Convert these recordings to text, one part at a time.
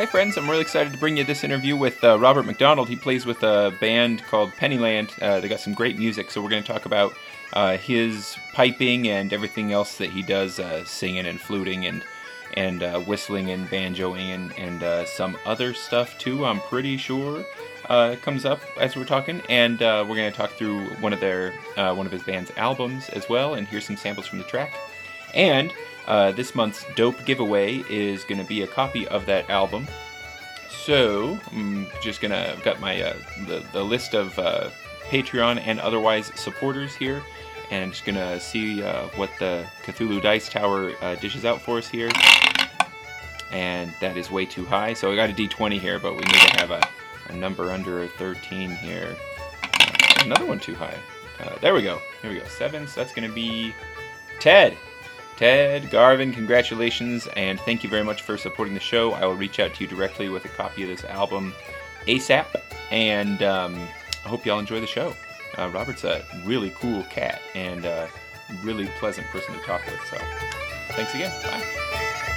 Hi, friends. I'm really excited to bring you this interview with uh, Robert Macdonald. He plays with a band called Pennyland. Uh, they got some great music, so we're going to talk about uh, his piping and everything else that he does, uh, singing and fluting and and uh, whistling and banjoing and and uh, some other stuff too. I'm pretty sure comes up as we're talking, and we're going to talk through one of their one of his band's albums as well, and hear some samples from the track. And uh, this month's dope giveaway is going to be a copy of that album. So I'm just gonna got my uh, the the list of uh, Patreon and otherwise supporters here, and just gonna see uh, what the Cthulhu Dice Tower uh, dishes out for us here. And that is way too high, so I got a D20 here, but we need to have a, a number under 13 here. Another one too high. there we go. Here we go. Seven. So that's gonna be Ted. Ted Garvin, congratulations and thank you very much for supporting the show. I will reach out to you directly with a copy of this album ASAP, and um, I hope y'all enjoy the show. Uh, Robert's a really cool cat and a really pleasant person to talk with, so thanks again. Bye.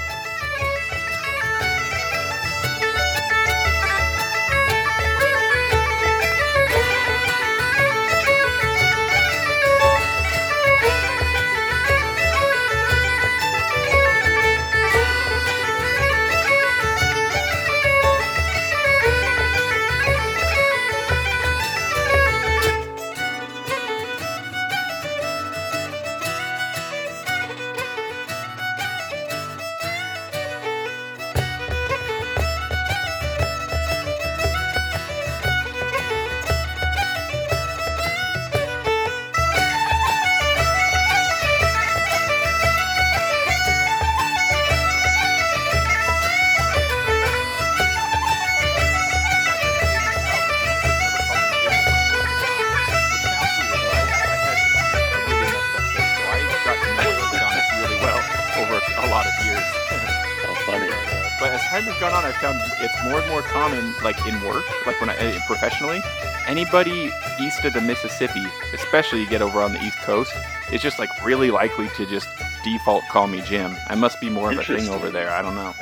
Like in work, like when I eh, professionally, anybody east of the Mississippi, especially you get over on the East Coast, is just like really likely to just default call me Jim. I must be more of a thing over there. I don't know.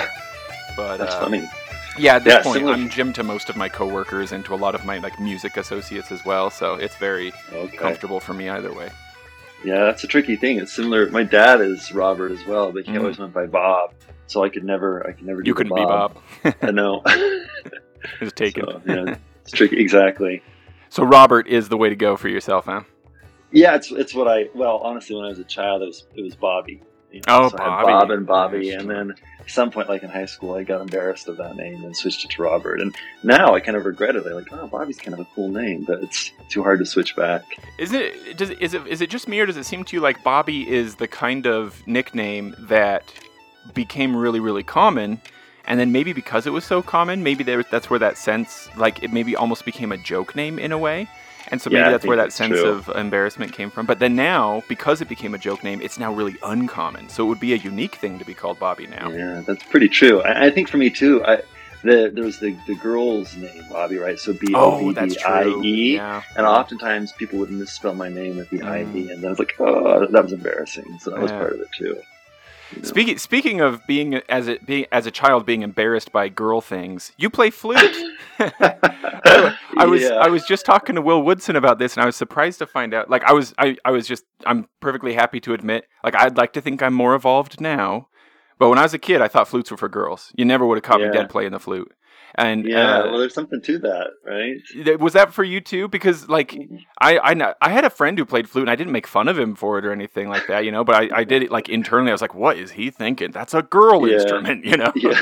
But that's uh, funny. Yeah, at this yeah, point, similar. I'm Jim to most of my coworkers and to a lot of my like music associates as well. So it's very okay. comfortable for me either way. Yeah, that's a tricky thing. It's similar. My dad is Robert as well, but he mm. always went by Bob. So I could never, I could never. Do you couldn't Bob. be Bob. I know. It's taken. So, yeah, it's tricky. Exactly. So Robert is the way to go for yourself, huh? Yeah, it's it's what I. Well, honestly, when I was a child, it was it was Bobby. You know? Oh, so Bobby. Bob and Bobby, and then at some point, like in high school, I got embarrassed of that name and switched it to Robert. And now I kind of regret it. I'm like, oh, Bobby's kind of a cool name, but it's too hard to switch back. Is it? Does is it? Is it just me, or does it seem to you like Bobby is the kind of nickname that became really, really common? And then maybe because it was so common, maybe there, that's where that sense, like it maybe almost became a joke name in a way. And so maybe yeah, that's where that sense true. of embarrassment came from. But then now, because it became a joke name, it's now really uncommon. So it would be a unique thing to be called Bobby now. Yeah, that's pretty true. I, I think for me too, I, the, there was the, the girl's name, Bobby, right? So B O B B I E. And oftentimes people would misspell my name with the mm. I E. And then I was like, oh, that was embarrassing. So that was part of it too. Speaking speaking of being as a being as a child being embarrassed by girl things, you play flute. I, I was yeah. I was just talking to Will Woodson about this, and I was surprised to find out. Like I was I, I was just I'm perfectly happy to admit. Like I'd like to think I'm more evolved now, but when I was a kid, I thought flutes were for girls. You never would have caught yeah. me dead playing the flute. And yeah, uh, well, there's something to that, right? Was that for you too? Because like mm-hmm. I, I, I had a friend who played flute, and I didn't make fun of him for it or anything like that, you know. But I, I did it like internally. I was like, "What is he thinking? That's a girl yeah. instrument," you know. yeah.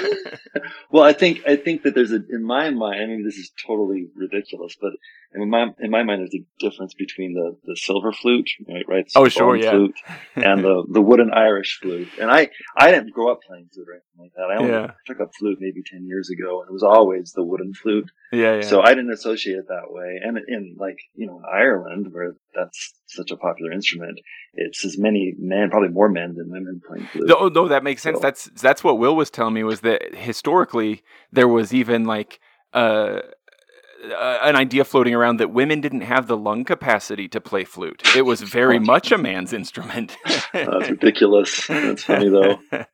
Well, I think I think that there's a in my mind. I mean, this is totally ridiculous, but in my in my mind, there's a difference between the, the silver flute, right? right oh, sure, yeah. Flute, and the the wooden Irish flute. And I I didn't grow up playing flute or anything like that. I only yeah. took up flute maybe ten years ago, and it was always the wooden flute. Yeah, yeah. So I didn't associate it that way. And in like you know in Ireland, where that's such a popular instrument, it's as many men, probably more men than women playing flute. No, no, that makes sense. So. That's that's what Will was telling me was that historically there was even like. Uh, uh, an idea floating around that women didn't have the lung capacity to play flute. It was very much a man's instrument. That's ridiculous. That's funny though.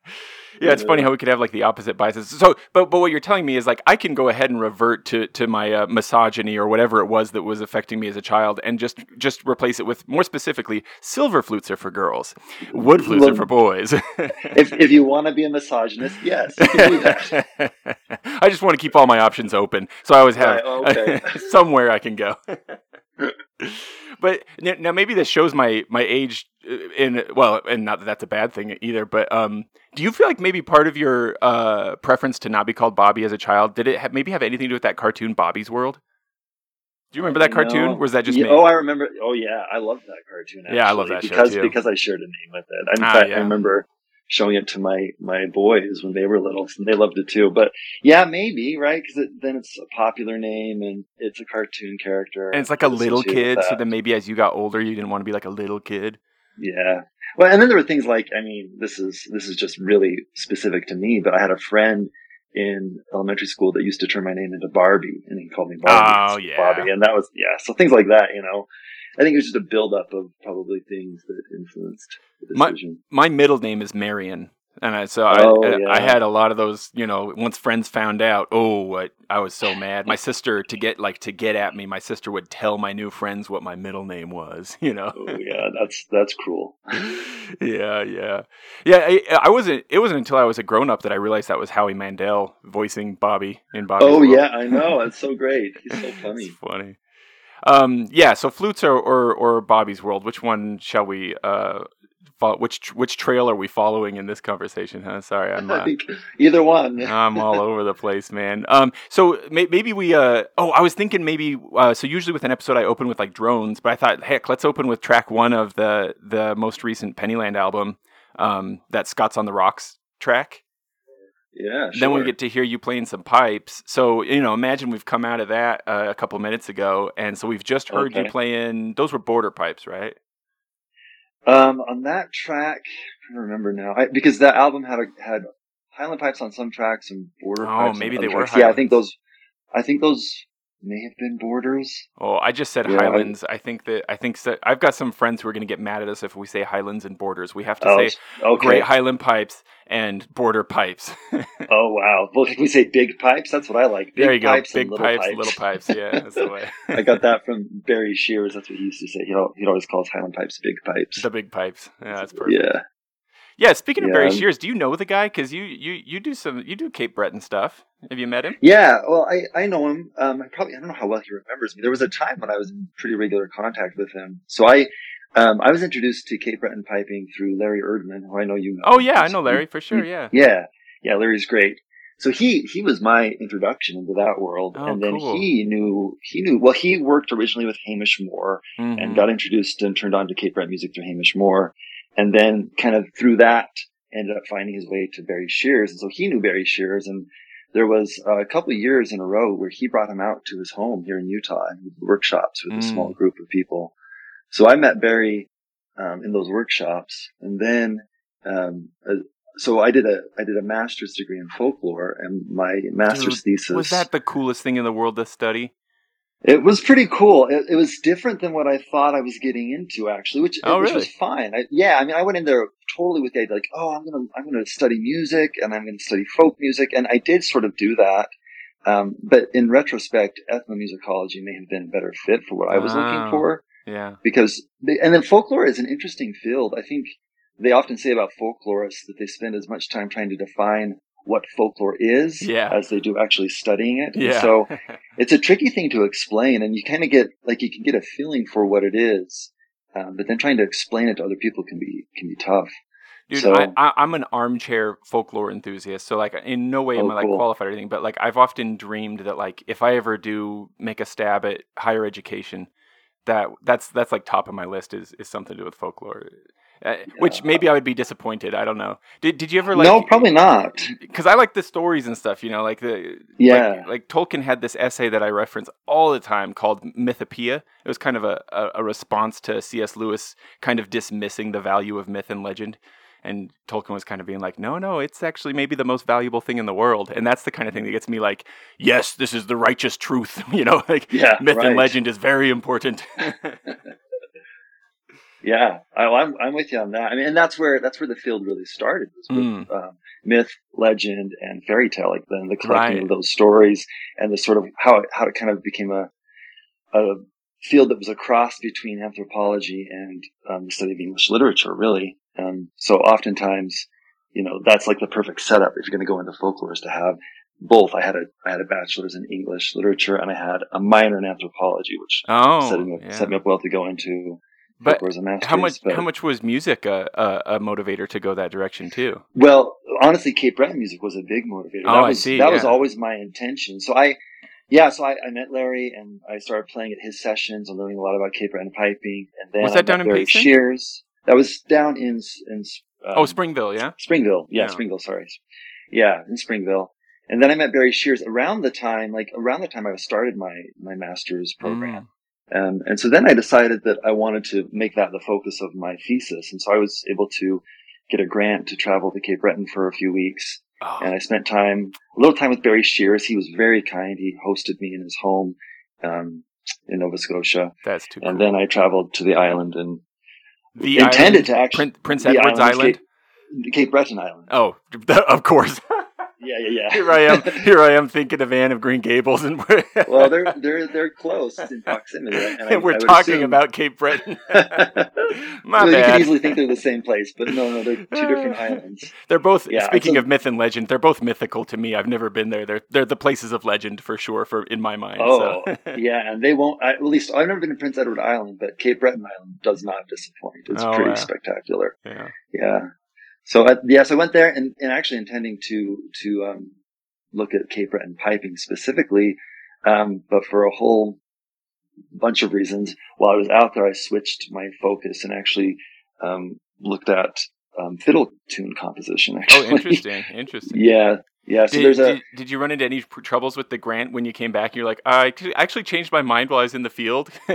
yeah, it's funny how we could have like the opposite biases. So, but but what you're telling me is like I can go ahead and revert to to my uh, misogyny or whatever it was that was affecting me as a child, and just just replace it with more specifically, silver flutes are for girls, wood flutes well, are for boys. if if you want to be a misogynist, yes, I just want to keep all my options open, so I always have right, okay. somewhere I can go but now maybe this shows my my age uh, in well and not that that's a bad thing either but um do you feel like maybe part of your uh preference to not be called bobby as a child did it maybe have anything to do with that cartoon bobby's world do you remember that cartoon no. or was that just yeah, me? oh i remember oh yeah i love that cartoon actually, yeah i love that because show too. because i shared a name with it in ah, fact yeah. i remember showing it to my my boys when they were little, and they loved it too. But yeah, maybe right because it, then it's a popular name and it's a cartoon character, and it's like a little kid. So then maybe as you got older, you didn't want to be like a little kid. Yeah. Well, and then there were things like I mean, this is this is just really specific to me, but I had a friend in elementary school that used to turn my name into Barbie, and he called me Barbie. Oh yeah, Barbie, and that was yeah. So things like that, you know. I think it was just a buildup of probably things that influenced the decision. My, my middle name is Marion. And I, so I, oh, yeah. I had a lot of those, you know, once friends found out, oh, I, I was so mad. My sister to get like to get at me, my sister would tell my new friends what my middle name was, you know. Oh yeah, that's that's cruel. yeah, yeah. Yeah, I, I, wasn't it wasn't until I was a grown up that I realized that was Howie Mandel voicing Bobby in Bobby. Oh World. yeah, I know. It's so great. He's so funny. funny. Um, yeah, so flutes or, or, or Bobby's World. Which one shall we? Uh, follow, which which trail are we following in this conversation? Huh? Sorry, I'm uh, either one. I'm all over the place, man. Um, so may, maybe we. Uh, oh, I was thinking maybe. Uh, so usually with an episode, I open with like drones, but I thought, heck, let's open with track one of the the most recent Pennyland album. Um, that Scots on the Rocks track. Yeah. Sure. Then we get to hear you playing some pipes. So you know, imagine we've come out of that uh, a couple minutes ago, and so we've just heard okay. you playing. Those were border pipes, right? Um, on that track, I don't remember now, I, because that album had a, had Highland pipes on some tracks and border oh, pipes. Oh, maybe they were. Yeah, I think those. I think those may have been borders. Oh, I just said yeah, Highlands. I, I, think that I think so, I've got some friends who are going to get mad at us if we say Highlands and borders. We have to oh, say okay. Great Highland pipes and border pipes. oh wow! Well, if we say big pipes, that's what I like. Big there you go. Big pipes, pipes, little pipes. Yeah, that's the way. I got that from Barry Shears. That's what he used to say. He'd always calls Highland pipes big pipes. The big pipes. Yeah, that's perfect. Yeah. Yeah, speaking of yeah. Barry Shears, do you know the guy? Because you, you you do some you do Cape Breton stuff. Have you met him? Yeah, well, I, I know him. Um, I probably I don't know how well he remembers me. There was a time when I was in pretty regular contact with him. So I um, I was introduced to Cape Breton piping through Larry Erdman, who I know you know. Oh yeah, I know Larry for sure. Yeah, yeah, yeah. Larry's great. So he he was my introduction into that world, oh, and then cool. he knew he knew well. He worked originally with Hamish Moore mm-hmm. and got introduced and turned on to Cape Breton music through Hamish Moore, and then kind of through that ended up finding his way to Barry Shears. And so he knew Barry Shears. And there was a couple of years in a row where he brought him out to his home here in Utah and workshops with mm. a small group of people. So I met Barry um, in those workshops. And then, um, uh, so I did a I did a master's degree in folklore, and my master's Dude, thesis was that the coolest thing in the world to study. It was pretty cool. It, it, was different than what I thought I was getting into, actually, which, oh, which really? was fine. I, yeah, I mean, I went in there totally with the idea, like, oh, I'm gonna, I'm gonna study music and I'm gonna study folk music, and I did sort of do that. Um, but in retrospect, ethnomusicology may have been a better fit for what I was looking for. Yeah. Because, they, and then folklore is an interesting field. I think they often say about folklorists that they spend as much time trying to define what folklore is yeah. as they do actually studying it. Yeah. So it's a tricky thing to explain and you kind of get, like, you can get a feeling for what it is. Um, but then trying to explain it to other people can be, can be tough. Dude, so, I, am an armchair folklore enthusiast, so like in no way am oh, I like cool. qualified or anything, but like I've often dreamed that like if I ever do make a stab at higher education, that that's that's like top of my list is is something to do with folklore. Uh, which maybe I would be disappointed. I don't know. Did Did you ever like? No, probably not. Because I like the stories and stuff. You know, like the yeah. Like, like, Tolkien had this essay that I reference all the time called Mythopoeia. It was kind of a, a, a response to C.S. Lewis kind of dismissing the value of myth and legend. And Tolkien was kind of being like, no, no, it's actually maybe the most valuable thing in the world. And that's the kind of thing that gets me like, yes, this is the righteous truth. you know, like yeah, myth right. and legend is very important. Yeah, I, I'm, I'm with you on that. I mean, and that's where that's where the field really started was with mm. um, myth, legend, and fairy tale. Like then the collecting right. of those stories and the sort of how it, how it kind of became a a field that was a cross between anthropology and um, the study of English literature, really. Um, so oftentimes, you know, that's like the perfect setup if you're going to go into folklore is to have both. I had a I had a bachelor's in English literature and I had a minor in anthropology, which oh, set, me, yeah. set me up well to go into but how much but, how much was music a, a, a, motivator to go that direction too? Well, honestly, Cape Breton music was a big motivator. Oh, that was, I see. That yeah. was always my intention. So I, yeah, so I, I, met Larry and I started playing at his sessions and learning a lot about Cape Breton piping. And then was that down in Barry Shears. That was down in in um, oh Springville, yeah, Springville, yeah, yeah, Springville. Sorry, yeah, in Springville. And then I met Barry Shears around the time, like around the time I started my my master's program. Mm. Um, and so then I decided that I wanted to make that the focus of my thesis. And so I was able to get a grant to travel to Cape Breton for a few weeks. Oh. And I spent time, a little time with Barry Shears. He was very kind. He hosted me in his home, um, in Nova Scotia. That's too And then I traveled to the island and the intended island? to actually. Prince, Prince Edward's Island? island? Cape Breton Island. Oh, of course. Yeah, yeah, yeah. here I am. Here I am thinking of Anne of Green Gables, and well, they're they're they're close in proximity, and, and I, we're talking assume... about Cape Breton. My well, bad. You could easily think they're the same place, but no, no, they're two different islands. They're both. Yeah, speaking of myth and legend, they're both mythical to me. I've never been there. They're they're the places of legend for sure, for in my mind. Oh, so. yeah, and they won't. I, at least I've never been to Prince Edward Island, but Cape Breton Island does not disappoint. It's oh, pretty uh, spectacular. Yeah, yeah. So uh, yes, I went there and, and actually intending to to um, look at Cape Breton piping specifically, um, but for a whole bunch of reasons. While I was out there, I switched my focus and actually um, looked at um, fiddle tune composition. Oh, actually. Oh, interesting, interesting. yeah, yeah, so did, there's a. Did, did, you run into any troubles with the grant when you came back? You're like, I actually changed my mind while I was in the field.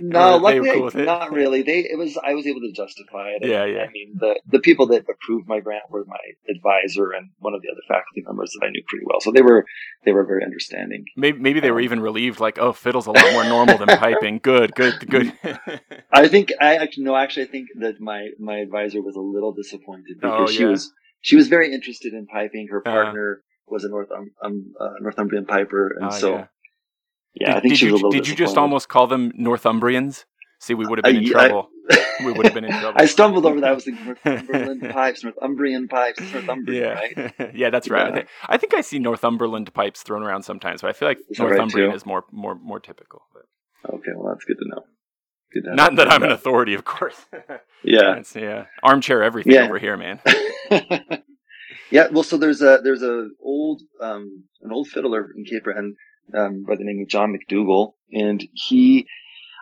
no, luckily, cool not really. They it was I was able to justify it. Yeah, yeah. I mean, the the people that approved my grant were my advisor and one of the other faculty members that I knew pretty well, so they were they were very understanding. Maybe maybe they were um, even relieved, like, oh, fiddle's a lot more normal than piping. Good, good, good. I think I actually no, actually, I think that my my advisor was a little disappointed oh, because oh, yeah. she was she was very interested in piping. Her uh-huh. partner uh, was a North um, um uh, Northumbrian piper, and oh, so yeah, yeah did, I think she was you, a little. Did you just almost call them Northumbrians? See, we would have been in trouble. I, we would have been in trouble. I stumbled over that. I was thinking Northumberland pipes, Northumbrian pipes, Northumbrian, yeah. right? yeah, that's right. Yeah. I think I see Northumberland pipes thrown around sometimes, but I feel like is Northumbrian right is more more more typical. But. Okay, well that's good to know. Not that I'm an authority, of course. yeah, it's, yeah, armchair everything yeah. over here, man. yeah, well, so there's a there's a old um, an old fiddler in Cape Breton um, by the name of John MacDougall, and he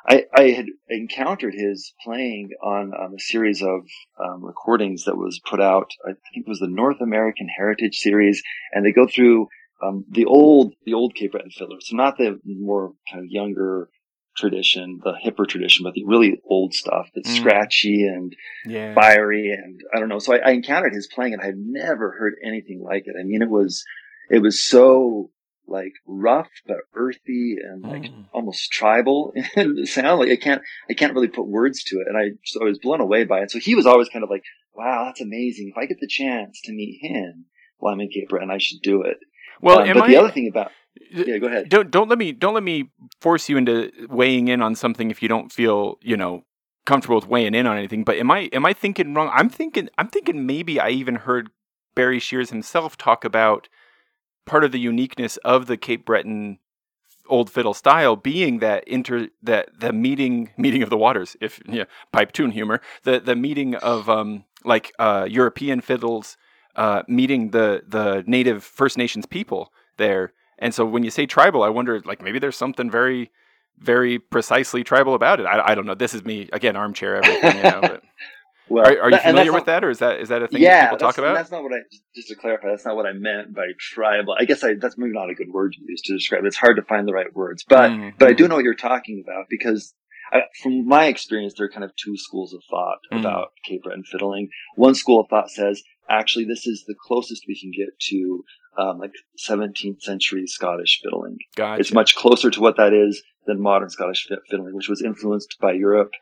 I, I had encountered his playing on, on a series of um, recordings that was put out. I think it was the North American Heritage Series, and they go through um, the old the old Cape Breton fiddler. so not the more kind of younger tradition, the hipper tradition, but the really old stuff that's mm. scratchy and yeah. fiery and I don't know. So I, I, encountered his playing and I had never heard anything like it. I mean, it was, it was so like rough, but earthy and like mm. almost tribal in the sound. Like I can't, I can't really put words to it. And I, so I was blown away by it. So he was always kind of like, wow, that's amazing. If I get the chance to meet him while I'm in Cape Breton, I should do it. Well, um, but I, the other thing about yeah, go ahead. Don't don't let me don't let me force you into weighing in on something if you don't feel you know comfortable with weighing in on anything. But am I am I thinking wrong? I'm thinking I'm thinking maybe I even heard Barry Shears himself talk about part of the uniqueness of the Cape Breton old fiddle style being that inter that the meeting meeting of the waters if yeah pipe tune humor the the meeting of um like uh European fiddles uh meeting the the native First Nations people there and so when you say tribal, I wonder, like maybe there's something very, very precisely tribal about it. I, I don't know. This is me again, armchair everything. You know, but. well, are, are, you familiar with not, that, or is that is that a thing yeah, that people talk about? That's not what I just to clarify. That's not what I meant by tribal. I guess I, that's maybe not a good word to use to describe. it. It's hard to find the right words, but mm-hmm. but I do know what you're talking about because I, from my experience, there are kind of two schools of thought mm. about Cape Breton fiddling. One school of thought says, actually, this is the closest we can get to um, like 17th century Scottish fiddling. Gotcha. It's much closer to what that is than modern Scottish fiddling, which was influenced by Europe.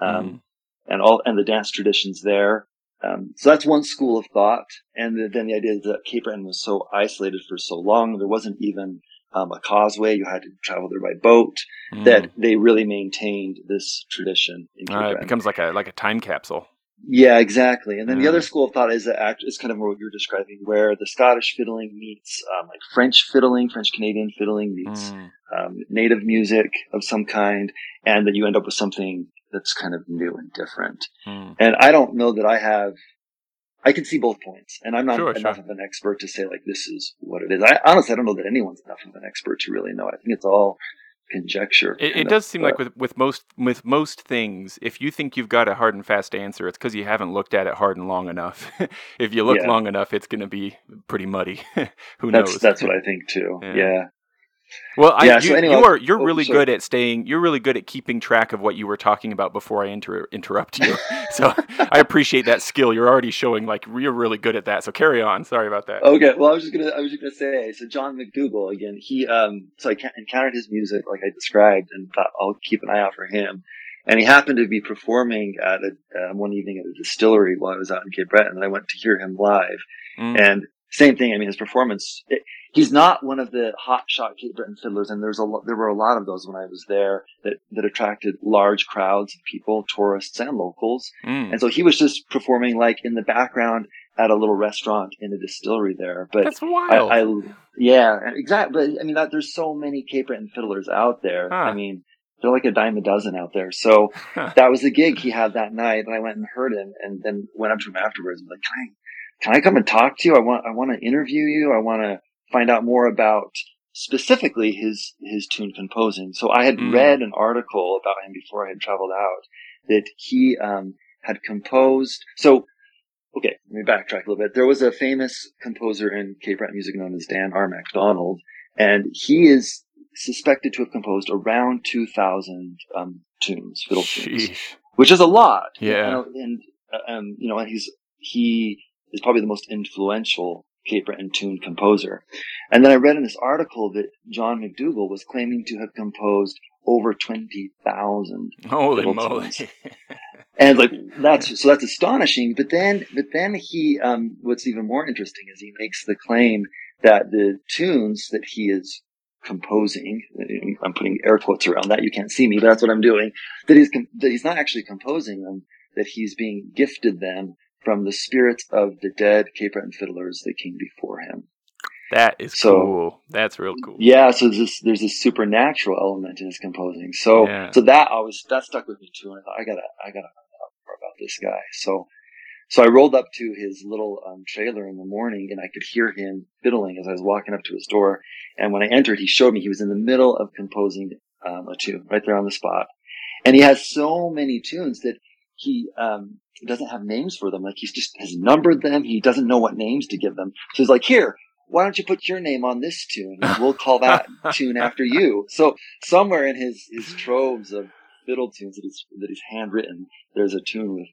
Um, mm. and all and the dance traditions there. Um, so that's one school of thought. And then the idea that Cape Breton was so isolated for so long, there wasn't even um, a causeway. You had to travel there by boat. Mm. That they really maintained this tradition. In Cape uh, it becomes like a like a time capsule. Yeah, exactly. And then mm. the other school of thought is that act is kind of what you're describing, where the Scottish fiddling meets um, like French fiddling, French Canadian fiddling meets mm. um, native music of some kind, and then you end up with something that's kind of new and different. Mm. And I don't know that I have. I can see both points, and I'm not sure, enough sure. of an expert to say like this is what it is. I honestly I don't know that anyone's enough of an expert to really know. I think it's all conjecture. It, it does seem like with, with most with most things, if you think you've got a hard and fast answer, it's because you haven't looked at it hard and long enough. if you look yeah. long enough, it's going to be pretty muddy. Who that's, knows? That's what I think too. Yeah. yeah. Well, I, yeah, you, so anyway, you are you're oh, really sorry. good at staying. You're really good at keeping track of what you were talking about before I inter- interrupt you. so I appreciate that skill. You're already showing like you're really good at that. So carry on. Sorry about that. Okay. Well, I was just gonna I was just gonna say. So John MacDougall again. He um. So I encountered his music like I described and thought I'll keep an eye out for him. And he happened to be performing at a, uh, one evening at a distillery while I was out in Cape Breton, and I went to hear him live. Mm. And same thing. I mean, his performance. It, he's not one of the hot shot Cape Breton fiddlers, and there's a there were a lot of those when I was there that that attracted large crowds of people, tourists and locals. Mm. And so he was just performing like in the background at a little restaurant in a distillery there. But that's wild. I, I yeah, exactly. But I mean, that, there's so many Cape Breton fiddlers out there. Huh. I mean. They're like a dime a dozen out there. So that was the gig he had that night, and I went and heard him, and then went up to him afterwards. and like, "Can I, can I come and talk to you? I want, I want to interview you. I want to find out more about specifically his his tune composing. So I had mm. read an article about him before I had traveled out that he um, had composed. So okay, let me backtrack a little bit. There was a famous composer in Cape Breton music known as Dan R. MacDonald, and he is suspected to have composed around 2,000 um, tunes, fiddle tunes, which is a lot. Yeah, you know, and uh, um, you know, and he's he is probably the most influential Cape Breton tune composer. And then I read in this article that John MacDougall was claiming to have composed over 20,000. Holy moly. and like, that's, so that's astonishing. But then, but then he, um, what's even more interesting is he makes the claim that the tunes that he is composing, I'm putting air quotes around that. You can't see me, but that's what I'm doing. That he's, that he's not actually composing them, that he's being gifted them from the spirits of the dead Cape Breton fiddlers that came before him. That is so, cool. That's real cool. Yeah, so there's this, there's this supernatural element in his composing. So yeah. so that always that stuck with me too, and I thought I gotta I gotta find out more about this guy. So so I rolled up to his little um, trailer in the morning, and I could hear him fiddling as I was walking up to his door. And when I entered, he showed me he was in the middle of composing um, a tune right there on the spot, and he has so many tunes that he um, doesn't have names for them. Like he's just has numbered them. He doesn't know what names to give them. So he's like, here, why don't you put your name on this tune? We'll call that tune after you. So somewhere in his his troves of fiddle tunes that he's that he's handwritten, there's a tune with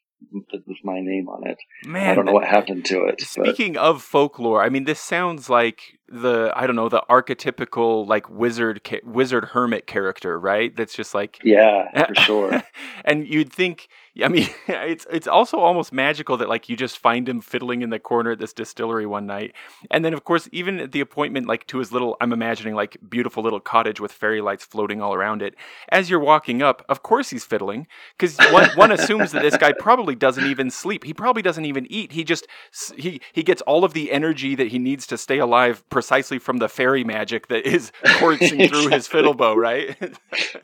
with my name on it. Man, I don't know what happened to it. Speaking but. of folklore, I mean, this sounds like the I don't know the archetypical like wizard wizard hermit character, right? That's just like yeah, for sure. and you'd think I mean, it's it's also almost magical that like you just find him fiddling in the corner at this distillery one night, and then of course even at the appointment like to his little I'm imagining like beautiful little cottage with fairy lights floating all around it. As you're walking up, of course he's fiddling because one one assumes that this guy probably doesn't even sleep. He probably doesn't even eat. He just he he gets all of the energy that he needs to stay alive precisely from the fairy magic that is coursing through his fiddle bow, right?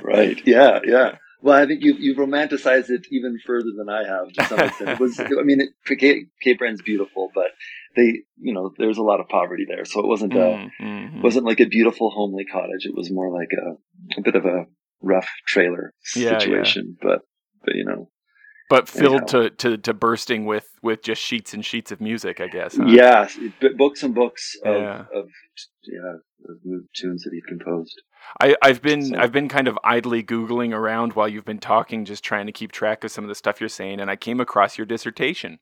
right. Yeah. Yeah. Well, I think you've, you've romanticized it even further than I have to some extent. It was, I mean, it, Cape, Cape Breton's beautiful, but they, you know, there's a lot of poverty there. So it wasn't a, mm-hmm. wasn't like a beautiful homely cottage. It was more like a, a bit of a rough trailer yeah, situation, yeah. but, but, you know, but filled to, to, to bursting with, with just sheets and sheets of music, I guess. Huh? Yeah, books and books of, yeah. of yeah, of tunes that he composed. I, have been so. I've been kind of idly googling around while you've been talking, just trying to keep track of some of the stuff you're saying, and I came across your dissertation.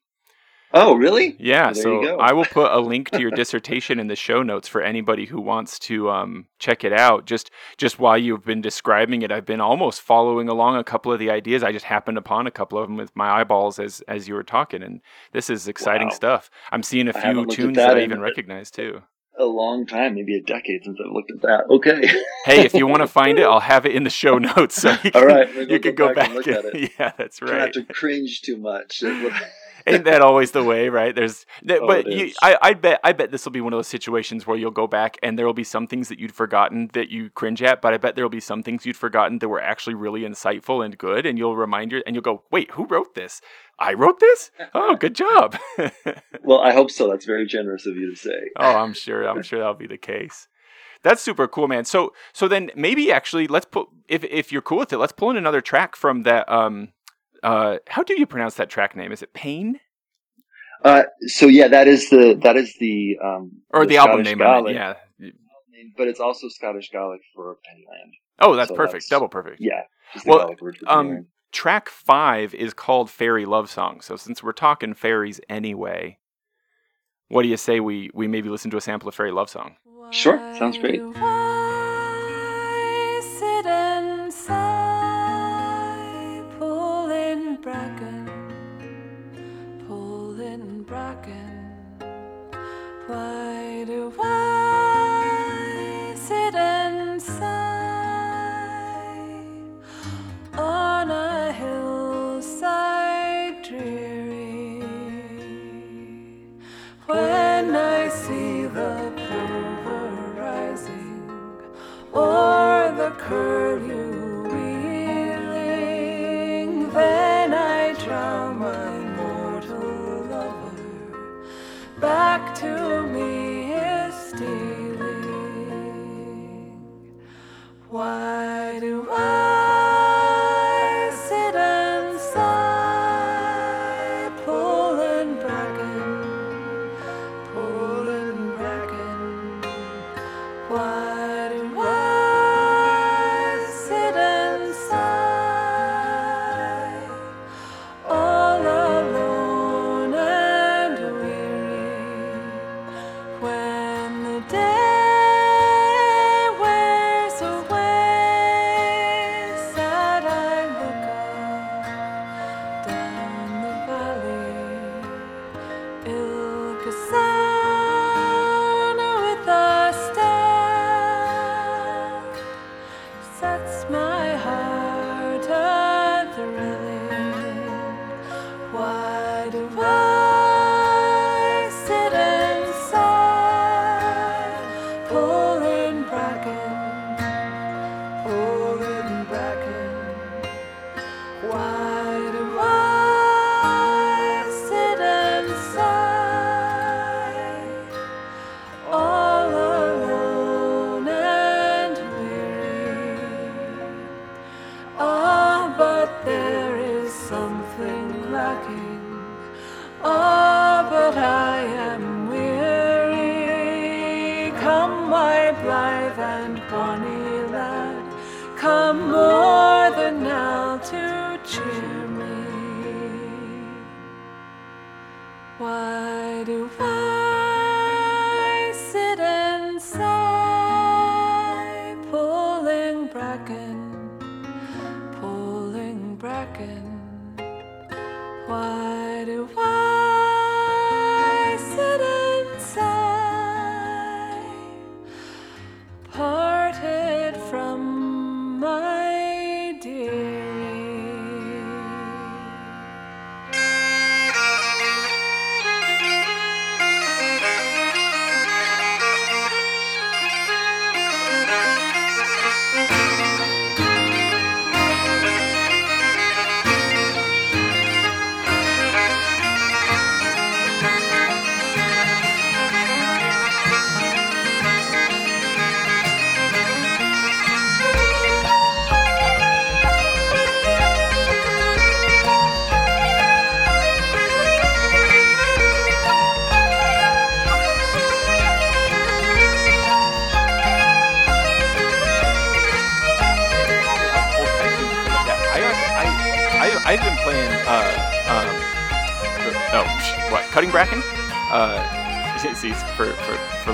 Oh, really? Yeah. so I will put a link to your dissertation in the show notes for anybody who wants to um, check it out. Just just while you've been describing it, I've been almost following along a couple of the ideas. I just happened upon a couple of them with my eyeballs as as you were talking, and this is exciting wow. stuff. I'm seeing a few tunes that, that I even recognize too a long time, maybe a decade since I've looked at that. Okay. hey, if you want to find it, I'll have it in the show notes. So you can, All right, you can go, back, back and, look and at it. Yeah, that's right. Try not to cringe too much. Ain't that always the way, right? There's, oh, but you, I, I bet, I bet this will be one of those situations where you'll go back and there will be some things that you'd forgotten that you cringe at, but I bet there will be some things you'd forgotten that were actually really insightful and good, and you'll remind you, and you'll go, wait, who wrote this? I wrote this? Oh, good job. well, I hope so. That's very generous of you to say. oh, I'm sure. I'm sure that'll be the case. That's super cool, man. So, so then maybe actually let's put if if you're cool with it, let's pull in another track from that um uh, how do you pronounce that track name? Is it Pain? Uh, so yeah, that is the that is the um, or the, the album name. Gaelic, yeah, but it's also Scottish Gaelic for Pennyland. Oh, that's so perfect. That's, Double perfect. Yeah. Well, um, track five is called Fairy Love Song. So since we're talking fairies anyway, what do you say we we maybe listen to a sample of Fairy Love Song? Sure, sounds great. Or the curlew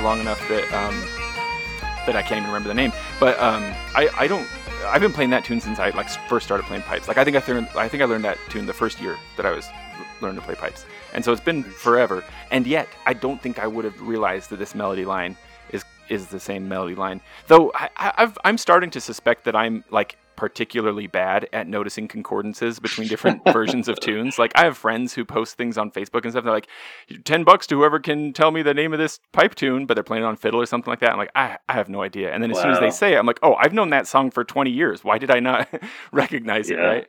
long enough that um, that I can't even remember the name. But um, I, I don't. I've been playing that tune since I like first started playing pipes. Like I think I learned I think I learned that tune the first year that I was learning to play pipes, and so it's been forever. And yet I don't think I would have realized that this melody line is is the same melody line. Though I, I've, I'm starting to suspect that I'm like particularly bad at noticing concordances between different versions of tunes. Like I have friends who post things on Facebook and stuff. They're like, 10 bucks to whoever can tell me the name of this pipe tune, but they're playing it on fiddle or something like that. I'm like, I, I have no idea. And then as wow. soon as they say it, I'm like, oh, I've known that song for 20 years. Why did I not recognize yeah. it? Right.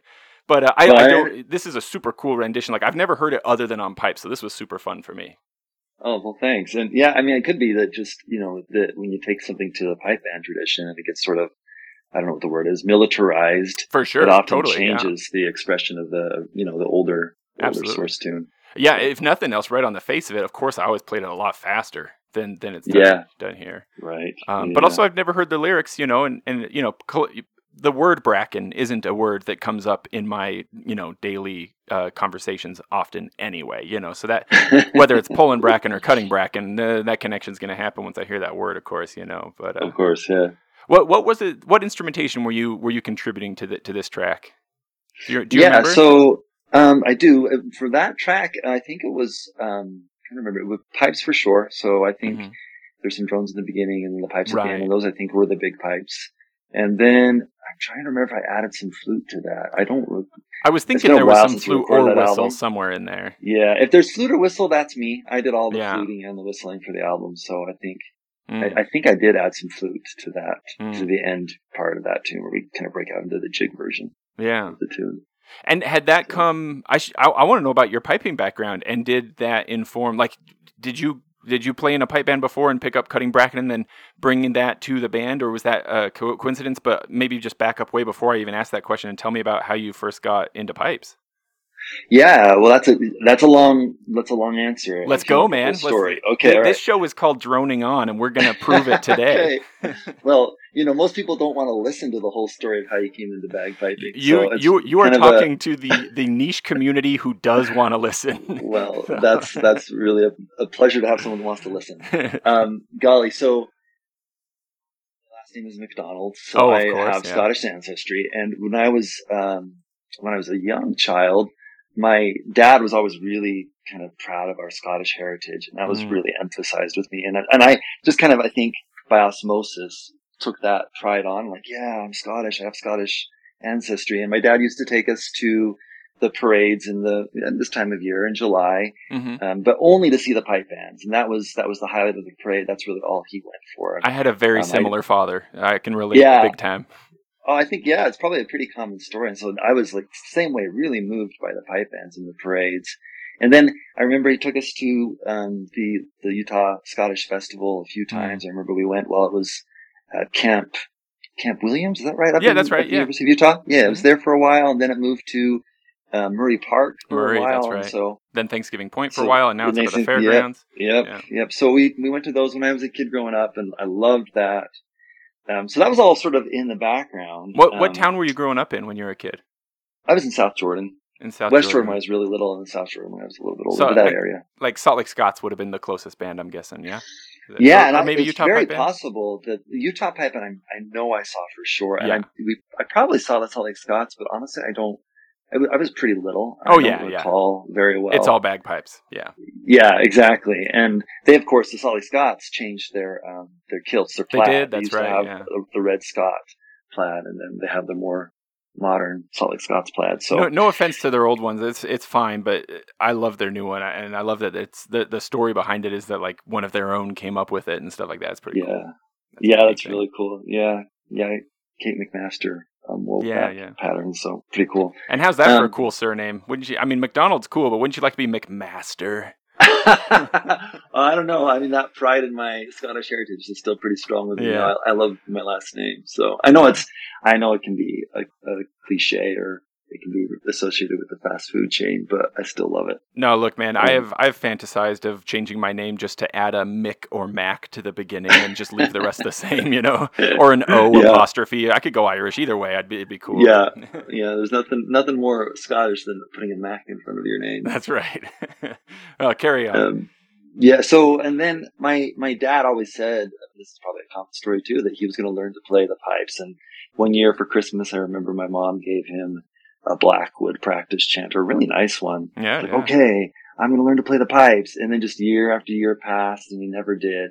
But uh, I, I, don't. This is a super cool rendition. Like I've never heard it other than on pipe, so this was super fun for me. Oh well, thanks. And yeah, I mean, it could be that just you know that when you take something to the pipe band tradition, and it gets sort of I don't know what the word is, militarized. For sure. It often totally, changes yeah. the expression of the, you know, the older, older source tune. Yeah, if nothing else, right on the face of it, of course, I always played it a lot faster than than it's done, yeah. done here. Right. Um, yeah. But also, I've never heard the lyrics, you know, and and you know, the word bracken isn't a word that comes up in my you know daily uh, conversations often anyway. You know, so that whether it's pulling bracken or cutting bracken, uh, that connection is going to happen once I hear that word, of course. You know, but uh, of course, yeah. What what was it? What instrumentation were you were you contributing to the, to this track? Do you, do you yeah, remember? so um, I do uh, for that track. I think it was um, I can't remember with pipes for sure. So I think mm-hmm. there's some drones in the beginning and the pipes at the end, and those I think were the big pipes. And then I'm trying to remember if I added some flute to that. I don't. I was thinking there was some flute or whistle album. somewhere in there. Yeah, if there's flute or whistle, that's me. I did all the yeah. fluting and the whistling for the album, so I think Mm. I, I, think I did add some flute to that, mm. to the end part of that tune where we kind of break out into the jig version. Yeah. the tune. And had that come, I, sh- I, I want to know about your piping background. And did that inform, like, did you did you play in a pipe band before and pick up cutting bracken and then bringing that to the band, or was that a co- coincidence? But maybe just back up way before I even asked that question and tell me about how you first got into pipes. Yeah, well, that's a that's a long that's a long answer. Let's go, man. Story. Let's, okay, th- this show is called Droning On, and we're going to prove it today. well, you know, most people don't want to listen to the whole story of how you came into bagpiping. You so you you are talking a... to the the niche community who does want to listen. well, that's that's really a, a, pleasure to have someone who wants to listen. Um, golly, so my last name is Macdonald, so oh, I course, have yeah. Scottish ancestry, and when I was um, when I was a young child my dad was always really kind of proud of our Scottish heritage, and that was mm. really emphasized with me. And and I just kind of I think by osmosis took that pride on, like yeah, I'm Scottish, I have Scottish ancestry. And my dad used to take us to the parades in the in this time of year in July, mm-hmm. um, but only to see the pipe bands, and that was that was the highlight of the parade. That's really all he went for. I had a very um, similar I, father. I can relate yeah, big time. Oh, I think yeah, it's probably a pretty common story. And so I was like same way, really moved by the pipe bands and the parades. And then I remember he took us to um, the the Utah Scottish Festival a few mm. times. Mm. I remember we went while it was at Camp Camp Williams. Is that right? Up yeah, in, that's right. Yeah, University of Utah. Yeah, mm-hmm. it was mm-hmm. there for a while, and then it moved to uh, Murray Park for Murray, a while. That's right. so then Thanksgiving Point for so, a while, and now it's at the fairgrounds. Yep, yep, yeah. yep. So we we went to those when I was a kid growing up, and I loved that. Um, so that was all sort of in the background. What what um, town were you growing up in when you were a kid? I was in South Jordan. In South West Jordan when I was really little, and South Jordan when I was a little bit older. So, that like, area, like Salt Lake Scots, would have been the closest band, I'm guessing. Yeah. Yeah, or, and maybe I, it's Utah very possible that Utah pipe, and I, I know I saw for sure, and yeah. I, we, I probably saw the Salt Lake Scots, but honestly, I don't I, w- I was pretty little. I oh yeah, recall yeah. very well. It's all bagpipes. Yeah. Yeah, exactly. And they, of course, the Salt Lake Scots changed their um, their kilts, their plaid. They did. That's they right. yeah. the, the, red Scot plaid, and then they have the more modern Salt Lake Scots plaid. So no, no, offense to their old ones, it's it's fine, but I love their new one, and I love that it's the the story behind it is that like one of their own came up with it and stuff like that. It's pretty yeah. cool. That's yeah, that's thing. really cool. Yeah, yeah. Kate McMaster um, yeah, yeah. patterns. So pretty cool. And how's that um, for a um, cool surname? Wouldn't you? I mean, Macdonald's cool, but wouldn't you like to be McMaster? I don't know. I mean, that pride in my Scottish heritage is still pretty strong with me. Yeah. I, I, love my last name, so I know it's. I know it can be a, a cliche or it can be associated with the fast food chain, but I still love it. No, look, man, I have I've fantasized of changing my name just to add a Mick or Mac to the beginning and just leave the rest the same, you know, or an O yeah. apostrophe. I could go Irish either way. I'd be it'd be cool. Yeah, yeah. There's nothing nothing more Scottish than putting a Mac in front of your name. That's right. carry on. Um, yeah. So, and then my my dad always said this is probably a common story too that he was going to learn to play the pipes. And one year for Christmas, I remember my mom gave him a Blackwood practice chanter, a really nice one. Yeah, like, yeah. Okay, I'm going to learn to play the pipes. And then just year after year passed, and he never did.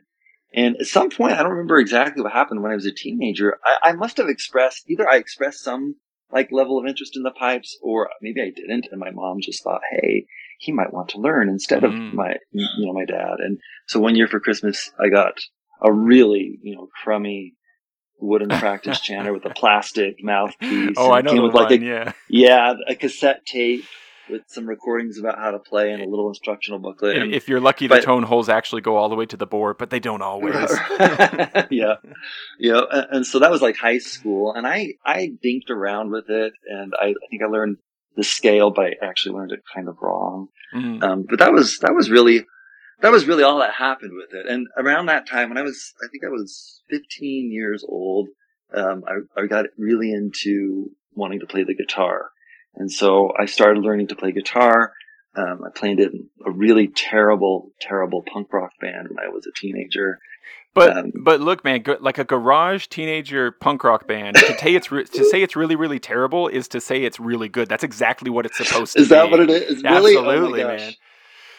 And at some point, I don't remember exactly what happened when I was a teenager. I, I must have expressed either I expressed some like level of interest in the pipes, or maybe I didn't, and my mom just thought, hey he might want to learn instead of mm. my, you know, my dad. And so one year for Christmas, I got a really, you know, crummy wooden practice chanter with a plastic mouthpiece. Oh, I know. Came with like a, yeah. Yeah, a cassette tape with some recordings about how to play and a little instructional booklet. And, if you're lucky, the tone holes actually go all the way to the board, but they don't always. yeah, yeah. And, and, so that was like high school, and I I dinked around with it, and I, I think I learned the scale, but I actually learned it kind of wrong. Mm-hmm. Um, but that was that was really that was really all that happened with it. And around that time, when I was, I think I was 15 years old, um, I, I got really into wanting to play the guitar, and so I started learning to play guitar. Um, I played in a really terrible, terrible punk rock band when I was a teenager. But um, but look, man, like a garage teenager punk rock band to say it's re- to say it's really really terrible is to say it's really good. That's exactly what it's supposed to. Be. Is that what it is? Really? Absolutely, oh man.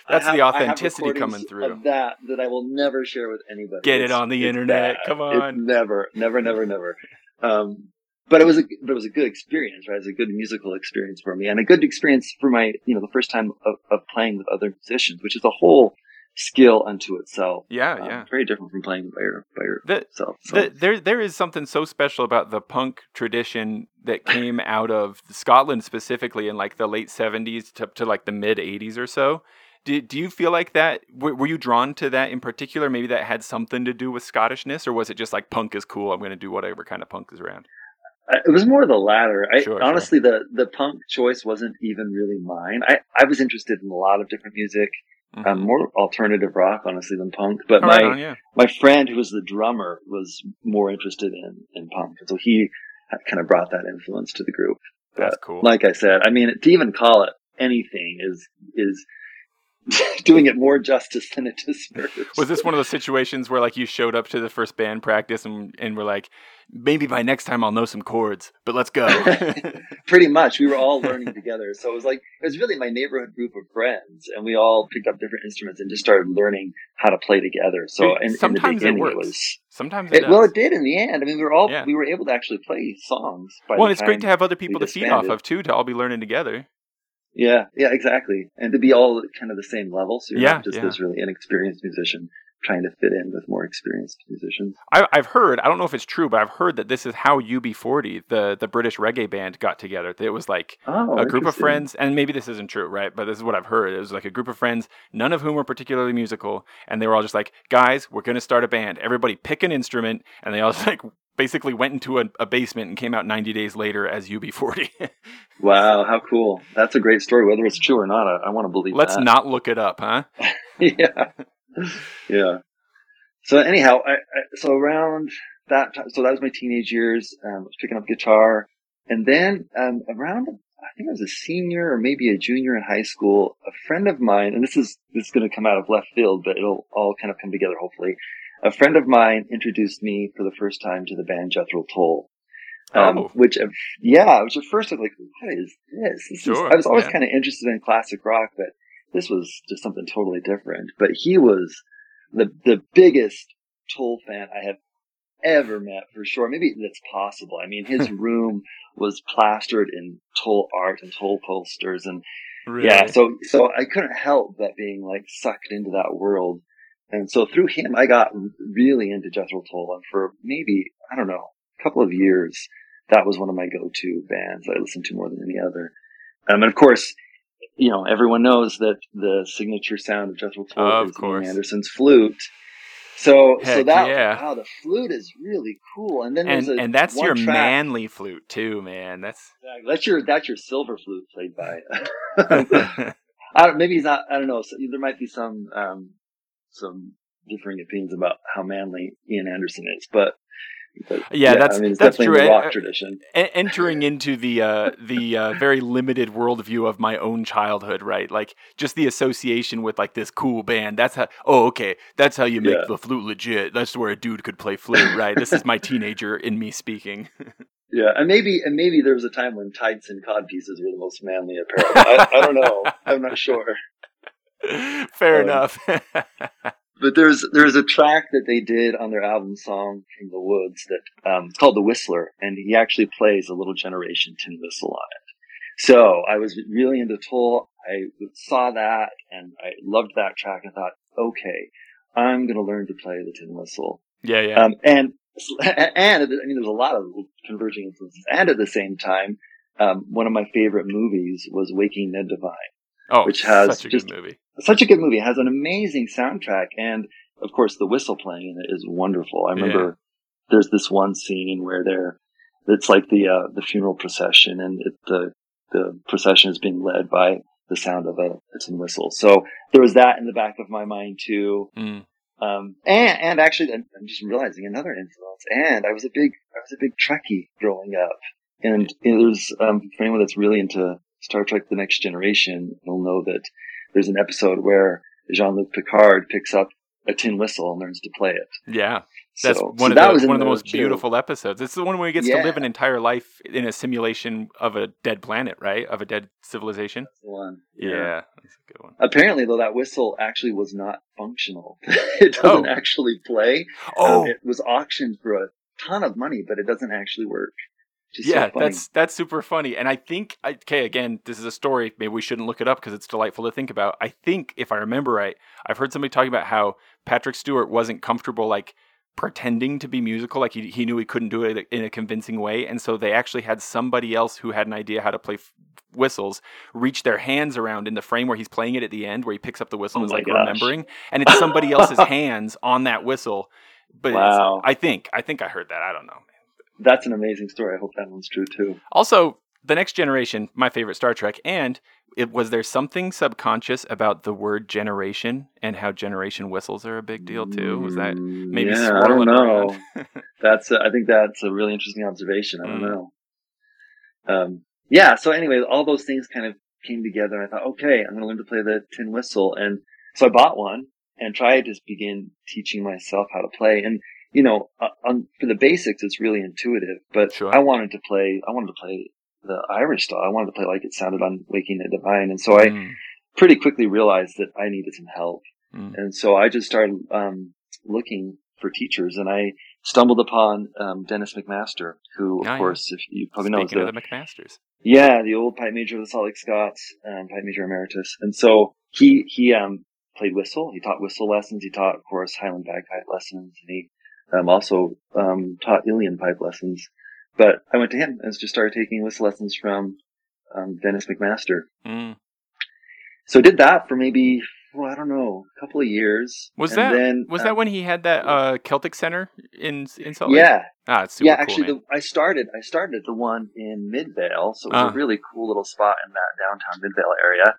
That's have, the authenticity coming through. That that I will never share with anybody. Get it's, it on the internet. Come on. It's never, never, never, never. Um, but it was a but it was a good experience, right? It was a good musical experience for me, and a good experience for my you know the first time of, of playing with other musicians, which is a whole skill unto itself. Yeah, um, yeah. Very different from playing by, your, by yourself. The, so. the, there, there is something so special about the punk tradition that came out of Scotland specifically in like the late '70s to, to like the mid '80s or so. Do, do you feel like that? Were, were you drawn to that in particular? Maybe that had something to do with Scottishness, or was it just like punk is cool? I'm going to do whatever kind of punk is around. It was more the latter. I, sure, honestly, sure. the the punk choice wasn't even really mine. I, I was interested in a lot of different music. Mm-hmm. Um, more alternative rock, honestly, than punk. But oh, my right on, yeah. my friend, who was the drummer, was more interested in in punk, so he kind of brought that influence to the group. That's but, cool. Like I said, I mean, to even call it anything is is doing it more justice than it deserves. Was this one of those situations where like you showed up to the first band practice and and were like, maybe by next time I'll know some chords, but let's go. Pretty much, we were all learning together, so it was like it was really my neighborhood group of friends, and we all picked up different instruments and just started learning how to play together. So in, sometimes in it works. It was, sometimes it, it well, it did in the end. I mean, we were all yeah. we were able to actually play songs. well, it's great to have other people to feed off of too, to all be learning together. Yeah, yeah, exactly. And to be all kind of the same level. So you're yeah, not just yeah. this really inexperienced musician trying to fit in with more experienced musicians. I, have heard, I don't know if it's true, but I've heard that this is how UB40, the, the British reggae band, got together. It was like oh, a group of friends, and maybe this isn't true, right? But this is what I've heard. It was like a group of friends, none of whom were particularly musical, and they were all just like, guys, we're going to start a band. Everybody pick an instrument, and they all just like basically went into a, a, basement and came out 90 days later as UB40. wow, how cool. That's a great story. Whether it's true or not, I, I want to believe Let's that. not look it up, huh? yeah. Yeah. So anyhow, I, I, so around that time, so that was my teenage years. Um, I was picking up guitar. And then um, around, I think I was a senior or maybe a junior in high school, a friend of mine, and this is, this is going to come out of left field, but it'll all kind of come together hopefully a friend of mine introduced me for the first time to the band Jethro Tull. Um, oh. which, yeah, which at first I was like, what is this? this sure, is, I was always yeah. kind of interested in classic rock, but this was just something totally different. But he was the, the biggest Tull fan I have ever met for sure. Maybe that's possible. I mean, his room was plastered in Tull art and Tull posters and really? yeah, so, so I couldn't help but being like sucked into that world. And so through him, I got really into Jethro Tull. And for maybe, I don't know, a couple of years, that was one of my go-to bands I listened to more than any other. Um, and of course, you know, everyone knows that the signature sound of Jethro Tull of is course. Anderson's flute. So Heck so that yeah. wow, the flute is really cool. And then and, a, and that's your track. manly flute too, man. That's that's your that's your silver flute played by. I don't, maybe he's not. I don't know. So there might be some um, some differing opinions about how manly Ian Anderson is, but but, yeah, yeah, that's I mean, that's true. The rock tradition. entering into the uh, the uh, very limited worldview of my own childhood, right? Like just the association with like this cool band. That's how. Oh, okay. That's how you make yeah. the flute legit. That's where a dude could play flute, right? this is my teenager in me speaking. yeah, and maybe and maybe there was a time when tights and cod pieces were the most manly apparel. I, I don't know. I'm not sure. Fair um, enough but there's there's a track that they did on their album "Song from the Woods" that um, it's called "The Whistler," and he actually plays a little Generation tin whistle on it. So I was really into Tull I saw that and I loved that track. and thought, okay, I'm going to learn to play the tin whistle. Yeah, yeah. Um, and and I mean, there's a lot of converging influences. And at the same time, um, one of my favorite movies was Waking Ned Devine. Oh, which has such a just good movie such a good movie. It has an amazing soundtrack, and of course, the whistle playing in it is wonderful. I remember yeah. there's this one scene where they're it's like the uh, the funeral procession, and it, the the procession is being led by the sound of a, a tin whistle. So there was that in the back of my mind too. Mm. Um, and, and actually, I'm just realizing another influence. And I was a big, I was a big Trekkie growing up. And there's, um, for anyone that's really into Star Trek: The Next Generation, you'll know that there's an episode where Jean-Luc Picard picks up a tin whistle and learns to play it. Yeah. That's so, one so of that the one of the most too. beautiful episodes. It's the one where he gets yeah. to live an entire life in a simulation of a dead planet, right? Of a dead civilization. That's the one. Yeah. yeah. That's a good one. Apparently though that whistle actually was not functional. it doesn't oh. actually play. Oh. Um, it was auctioned for a ton of money, but it doesn't actually work yeah, so that's that's super funny. And I think okay, again, this is a story. Maybe we shouldn't look it up because it's delightful to think about. I think if I remember right, I've heard somebody talking about how Patrick Stewart wasn't comfortable like pretending to be musical like he, he knew he couldn't do it in a convincing way and so they actually had somebody else who had an idea how to play f- whistles reach their hands around in the frame where he's playing it at the end where he picks up the whistle oh and is like gosh. remembering and it's somebody else's hands on that whistle but wow. i think i think i heard that i don't know that's an amazing story. I hope that one's true too. Also, the next generation, my favorite Star Trek, and it was there something subconscious about the word generation and how generation whistles are a big deal too? Was that mm, maybe yeah, I don't know. that's a, I think that's a really interesting observation. I don't mm. know. Um, yeah. So anyway, all those things kind of came together, I thought, okay, I'm going to learn to play the tin whistle, and so I bought one and tried to begin teaching myself how to play. And you know, uh, on, for the basics, it's really intuitive. But sure. I wanted to play. I wanted to play the Irish style. I wanted to play like it sounded on Waking Ned Devine, and so mm. I pretty quickly realized that I needed some help. Mm. And so I just started um, looking for teachers, and I stumbled upon um, Dennis McMaster, who, of oh, course, if you probably Speaking know, the, the McMasters. Yeah, the old pipe major of the Salt Lake Scots, um, pipe major emeritus, and so he he um, played whistle. He taught whistle lessons. He taught, of course, Highland bagpipe lessons, and he um, also um, taught Uilleann pipe lessons. But I went to him and just started taking whistle lessons from um, Dennis McMaster. Mm. So did that for maybe well, I don't know, a couple of years. Was that then, was uh, that when he had that uh, Celtic Center in in Salt Lake? Yeah, ah, it's yeah. Cool, actually, the, I started I started the one in Midvale, so it was uh. a really cool little spot in that downtown Midvale area.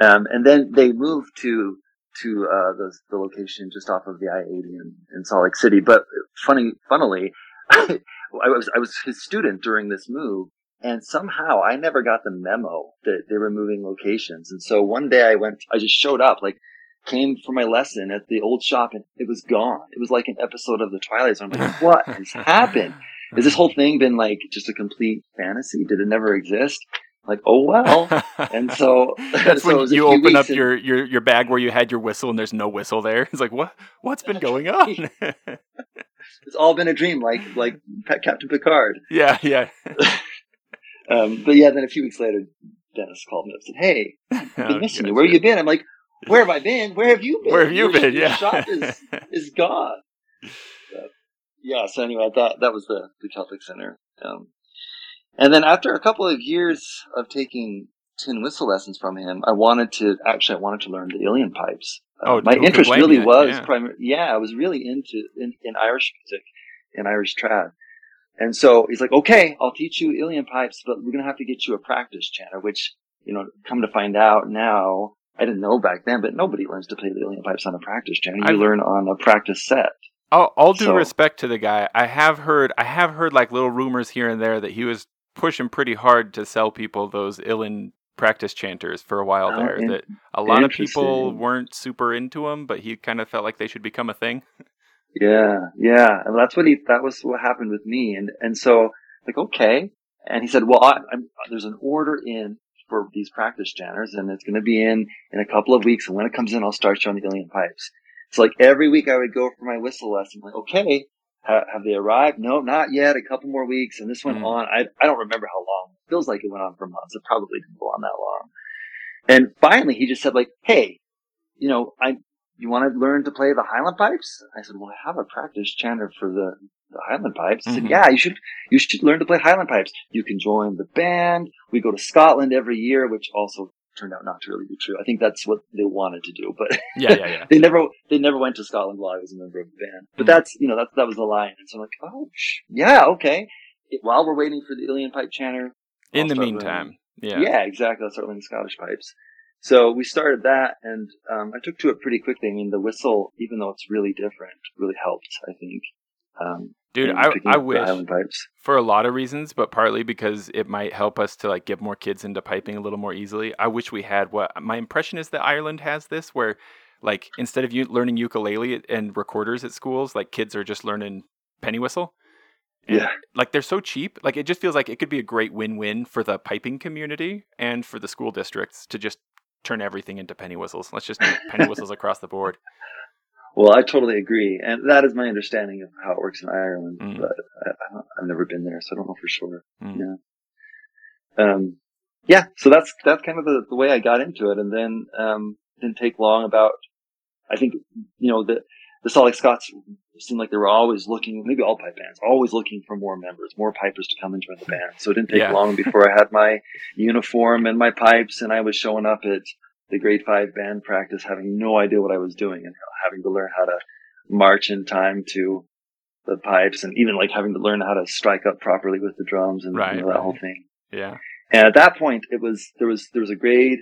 Um, and then they moved to to uh, the, the location just off of the I-80 in, in Salt Lake City. But funny, funnily, I was I was his student during this move, and somehow I never got the memo that they were moving locations. And so one day I went, I just showed up, like came for my lesson at the old shop, and it was gone. It was like an episode of the Twilight Zone. I'm like, what has happened? Has this whole thing been like just a complete fantasy? Did it never exist? Like, oh well. And so that's so when you open up your, your your bag where you had your whistle and there's no whistle there. It's like what what's been going on? it's all been a dream, like like Captain Picard. Yeah, yeah. um, but yeah, then a few weeks later, Dennis called me up and said, "Hey, I've been oh, missing you. Where have you been?" I'm like, "Where have I been? Where have you been? Where have you your, been? Yeah, shop is is gone." But, yeah. So anyway, that that was the the Celtic Center. Um, and then after a couple of years of taking tin whistle lessons from him, I wanted to actually I wanted to learn the Uilleann pipes. Uh, oh, my interest really was yeah. Primary, yeah, I was really into in, in, Irish music, in Irish trad. And so he's like, okay, I'll teach you Uilleann pipes, but we're gonna have to get you a practice chanter, which you know, come to find out now, I didn't know back then, but nobody learns to play the Uilleann pipes on a practice chanter. You I've, learn on a practice set. All, all due so, respect to the guy, I have heard, I have heard like little rumors here and there that he was pushing pretty hard to sell people those Uilleann practice chanters for a while oh, there. In, that a lot of people weren't super into him, but he kind of felt like they should become a thing. Yeah, yeah, and that's what he. That was what happened with me, and and so like okay, and he said, well, I, there's an order in for these practice chanters, and it's going to be in in a couple of weeks. And when it comes in, I'll start you on the Uilleann pipes. So like every week, I would go for my whistle lesson. Like, okay, have, have they arrived? No, not yet. A couple more weeks, and this went mm. on. I I don't remember how long. It feels like it went on for months. It probably didn't go on that long. And finally, he just said like, "Hey, you know, I you want to learn to play the Highland pipes?" I said, "Well, I have a practice chanter for the the Highland pipes." He mm-hmm. said, "Yeah, you should you should learn to play Highland pipes. You can join the band. We go to Scotland every year, which also turned out not to really be true. I think that's what they wanted to do, but yeah, yeah, yeah. they never they never went to Scotland while I was a member of the band. But mm that's you know that that was the line, and so I'm like, oh yeah, okay. While we're waiting for the Uilleann pipe chanter, in the meantime, learning. yeah, yeah, exactly. I'll start learning Scottish pipes. So we started that, and um, I took to it pretty quickly. I mean, the whistle, even though it's really different, really helped. I think. Um, Dude, I, I wish for a lot of reasons, but partly because it might help us to like get more kids into piping a little more easily. I wish we had what my impression is that Ireland has this, where like instead of you learning ukulele and recorders at schools, like kids are just learning penny whistle. And, yeah, like they're so cheap. Like it just feels like it could be a great win-win for the piping community and for the school districts to just turn everything into penny whistles. Let's just do penny whistles across the board. Well, I totally agree, and that is my understanding of how it works in Ireland. Mm. But I, have never been there, so I don't know for sure. Mm. Yeah, um, yeah. So that's that's kind of the, the, way I got into it, and then um, didn't take long. About I think you know the the Salt Lake Scots seemed like they were always looking, maybe all pipe bands, always looking for more members, more pipers to come and join the band. So it didn't take yeah. long before I had my uniform and my pipes, and I was showing up at the grade five band practice, having no idea what I was doing and having to learn how to march in time to the pipes and even like having to learn how to strike up properly with the drums and right, you know, that right. whole thing. Yeah. And at that point, it was, there was, there was a grade,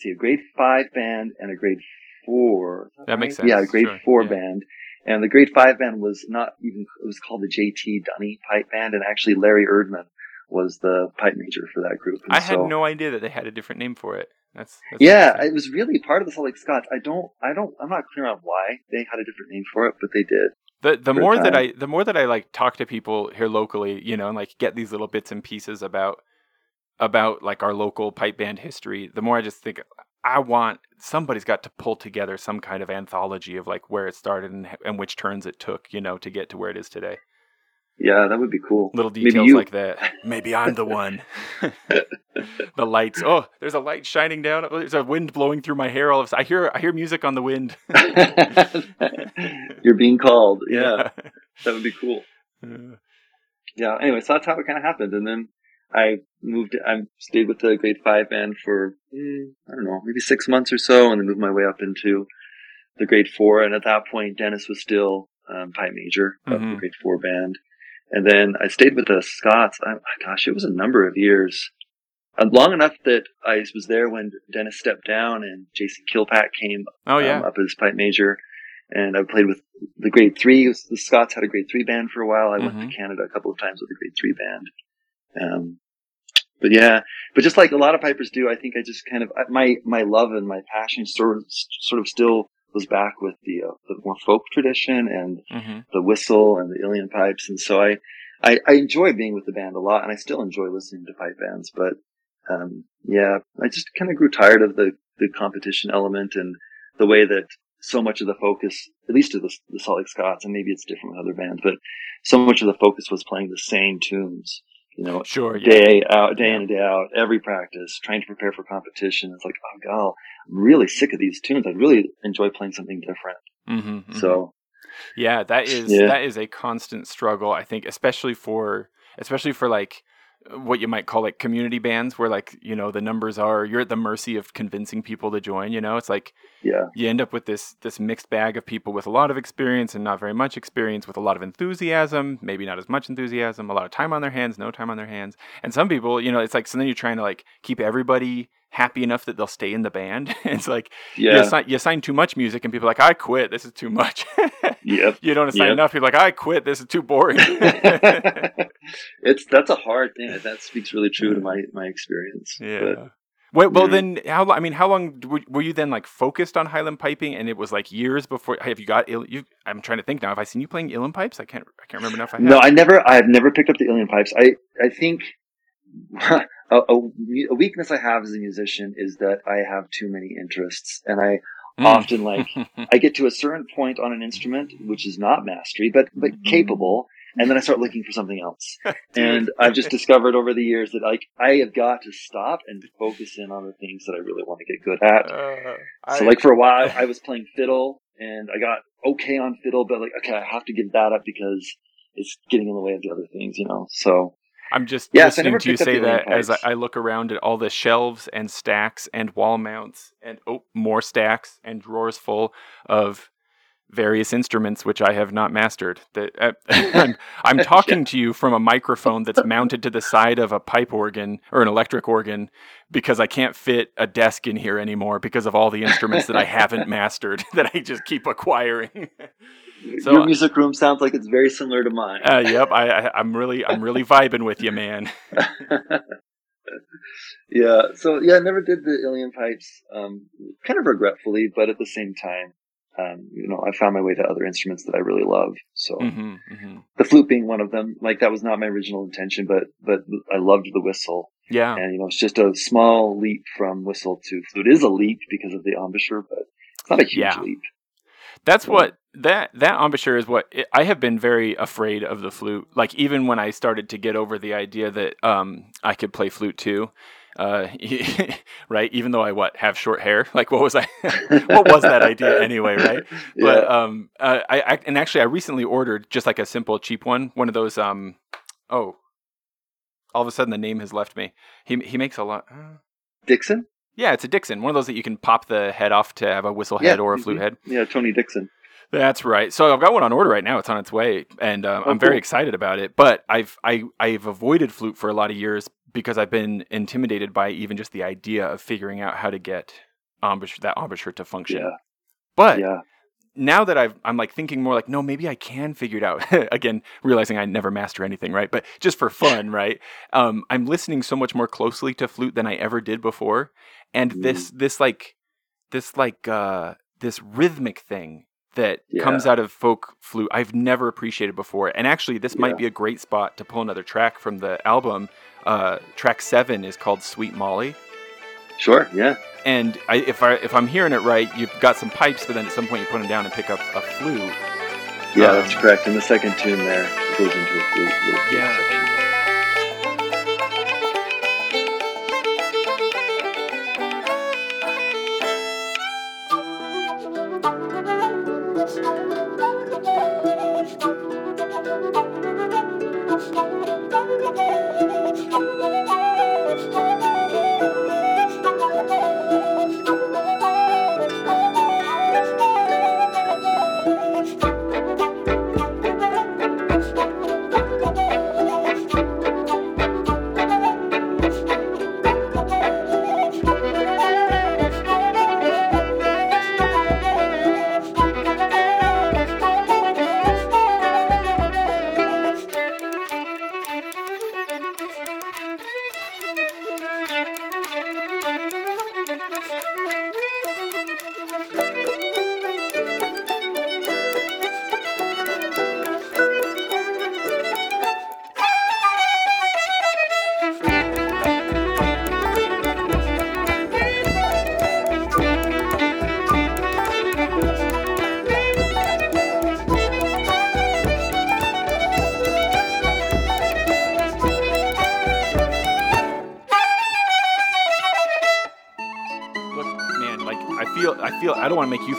see, a grade five band and a grade four. That, right? makes sense. Yeah, a grade sure. four yeah. band. And the grade five band was not even, it was called the JT Dunny pipe band. And actually Larry Erdman was the pipe major for that group. And I had no idea that they had a different name for it. That's, that's yeah, it was really part of the Salt Lake Scots. I don't, I don't, I'm not clear on why they had a different name for it, but they did. The the more that I the more that I like talk to people here locally, you know, and like get these little bits and pieces about about like our local pipe band history, the more I just think I want somebody's got to pull together some kind of anthology of like where it started and, and which turns it took, you know, to get to where it is today. Yeah, that would be cool. Little details like that. Maybe I'm the one. the lights. Oh, there's a light shining down. There's a wind blowing through my hair. All of a sudden, I hear I hear music on the wind. You're being called. Yeah, yeah. that would be cool. Yeah. Anyway, so that's how it kind of happened, and then I moved. I stayed with the grade five band for mm, I don't know, maybe six months or so, and then moved my way up into the grade four. And at that point, Dennis was still um, pipe major of mm-hmm. the grade four band. And then I stayed with the Scots. I, gosh, it was a number of years. Uh, long enough that I was there when Dennis stepped down and Jason Kilpack came oh, yeah. um, up as pipe major. And I played with the grade three. The Scots had a grade three band for a while. I mm-hmm. went to mm-hmm. Canada a couple of times with the grade three band. Um, but yeah, but just like a lot of pipers do, I think I just kind of my my love and my passion sort of sort of still was back with the uh, the more folk tradition and mm-hmm. the whistle and the Uilleann pipes, and so I, I, I enjoy being with the band a lot, and I still enjoy listening to pipe bands. But um, yeah, I just kind of grew tired of the the competition element and the way that so much of the focus, at least to the, the Salt Lake Scots, and maybe it's different with other bands, but so much of the focus was playing the same tunes you know, sure, yeah. day out, day in and day out, every practice, trying to prepare for competition. It's like, oh god, I'm really sick of these tunes. I'd really enjoy playing something different. Mm-hmm, mm-hmm. So, yeah, that is yeah. that is a constant struggle. I think, especially for especially for like what you might call like community bands where like you know the numbers are you're at the mercy of convincing people to join you know? It's like yeah. you end up with this this mixed bag of people with a lot of experience and not very much experience with a lot of enthusiasm maybe not as much enthusiasm a lot of time on their hands no time on their hands. And some people you know it's like so then you're trying to like keep everybody happy enough that they'll stay in the band. it's like yeah. you, assign, you assign too much music, and people are like, "I quit. This is too much." yep. You don't assign yep. enough. You're like, "I quit. This is too boring." it's that's a hard thing. That speaks really true to my my experience. Yeah. But, well, well, then how? I mean, how long were you then like focused on Highland piping? And it was like years before. Have you got? You, I'm trying to think now. Have I seen you playing uilleann pipes? I can't. I can't remember enough. I no, I never. I have never picked up the uilleann pipes. I I think a, a, a, weakness I have as a musician is that I have too many interests, and I mm. often like I get to a certain point on an instrument which is not mastery, but but mm-hmm. capable, and then I start looking for something else. and I've just discovered over the years that like I have got to stop and focus in on the things that I really want to get good at. Uh, so, I, like for a while, I was playing fiddle, and I got okay on fiddle, but like okay, I have to give that up because it's getting in the way of the other things, you know. So I'm just yes, listening to you say that as I, I, look around at all the shelves and stacks and wall mounts and oh, more stacks and drawers full of various instruments which I have not mastered. That uh, I'm, I'm, talking to you from a microphone that's mounted to the side of a pipe organ or an electric organ because I can't fit a desk in here anymore because of all the instruments that I haven't mastered that I just keep acquiring. So, Your music room sounds like it's very similar to mine. Uh, yep, I, I, am really, I'm really vibing with you, man. yeah. So yeah, I never did the uilleann pipes, um, kind of regretfully, but at the same time, um, you know, I found my way to other instruments that I really love. So mm-hmm, mm-hmm. the flute being one of them. Like that was not my original intention, but but I loved the whistle. Yeah. And you know, it's just a small leap from whistle to flute. It is a leap because of the embouchure, but it's not a huge yeah. leap. That's what that that embouchure is what it, I have been very afraid of the flute. Like even when I started to get over the idea that um, I could play flute too, uh, right? Even though I what have short hair, like what was I? what was that idea anyway, right? Yeah. But um, uh, I, I, and actually I recently ordered just like a simple cheap one, one of those um, oh, all of a sudden the name has left me. He he makes a lot. Uh, Dixon. Yeah, it's a Dixon, one of those that you can pop the head off to have a whistle head yeah, or a flute head. Yeah, Tony Dixon. That's right. So I've got one on order right now. It's on its way, and um, oh, I'm very excited about it. But I've I I've avoided flute for a lot of years because I've been intimidated by even just the idea of figuring out how to get embouchure, that embouchure to function. Yeah. But yeah. now that I've I'm like thinking more like no maybe I can figure it out again realizing I never master anything right but just for fun right um, I'm listening so much more closely to flute than I ever did before and mm. this this like this like uh, this rhythmic thing that yeah. comes out of folk flute I've never appreciated before. And actually, this yeah. might be a great spot to pull another track from the album. Uh, track seven is called "Sweet Molly." Sure. Yeah. And I, if I if I'm hearing it right, you've got some pipes, but then at some point you put them down and pick up a flute. Yeah, um, that's correct. And the second tune there goes into a flute. yeah. Section.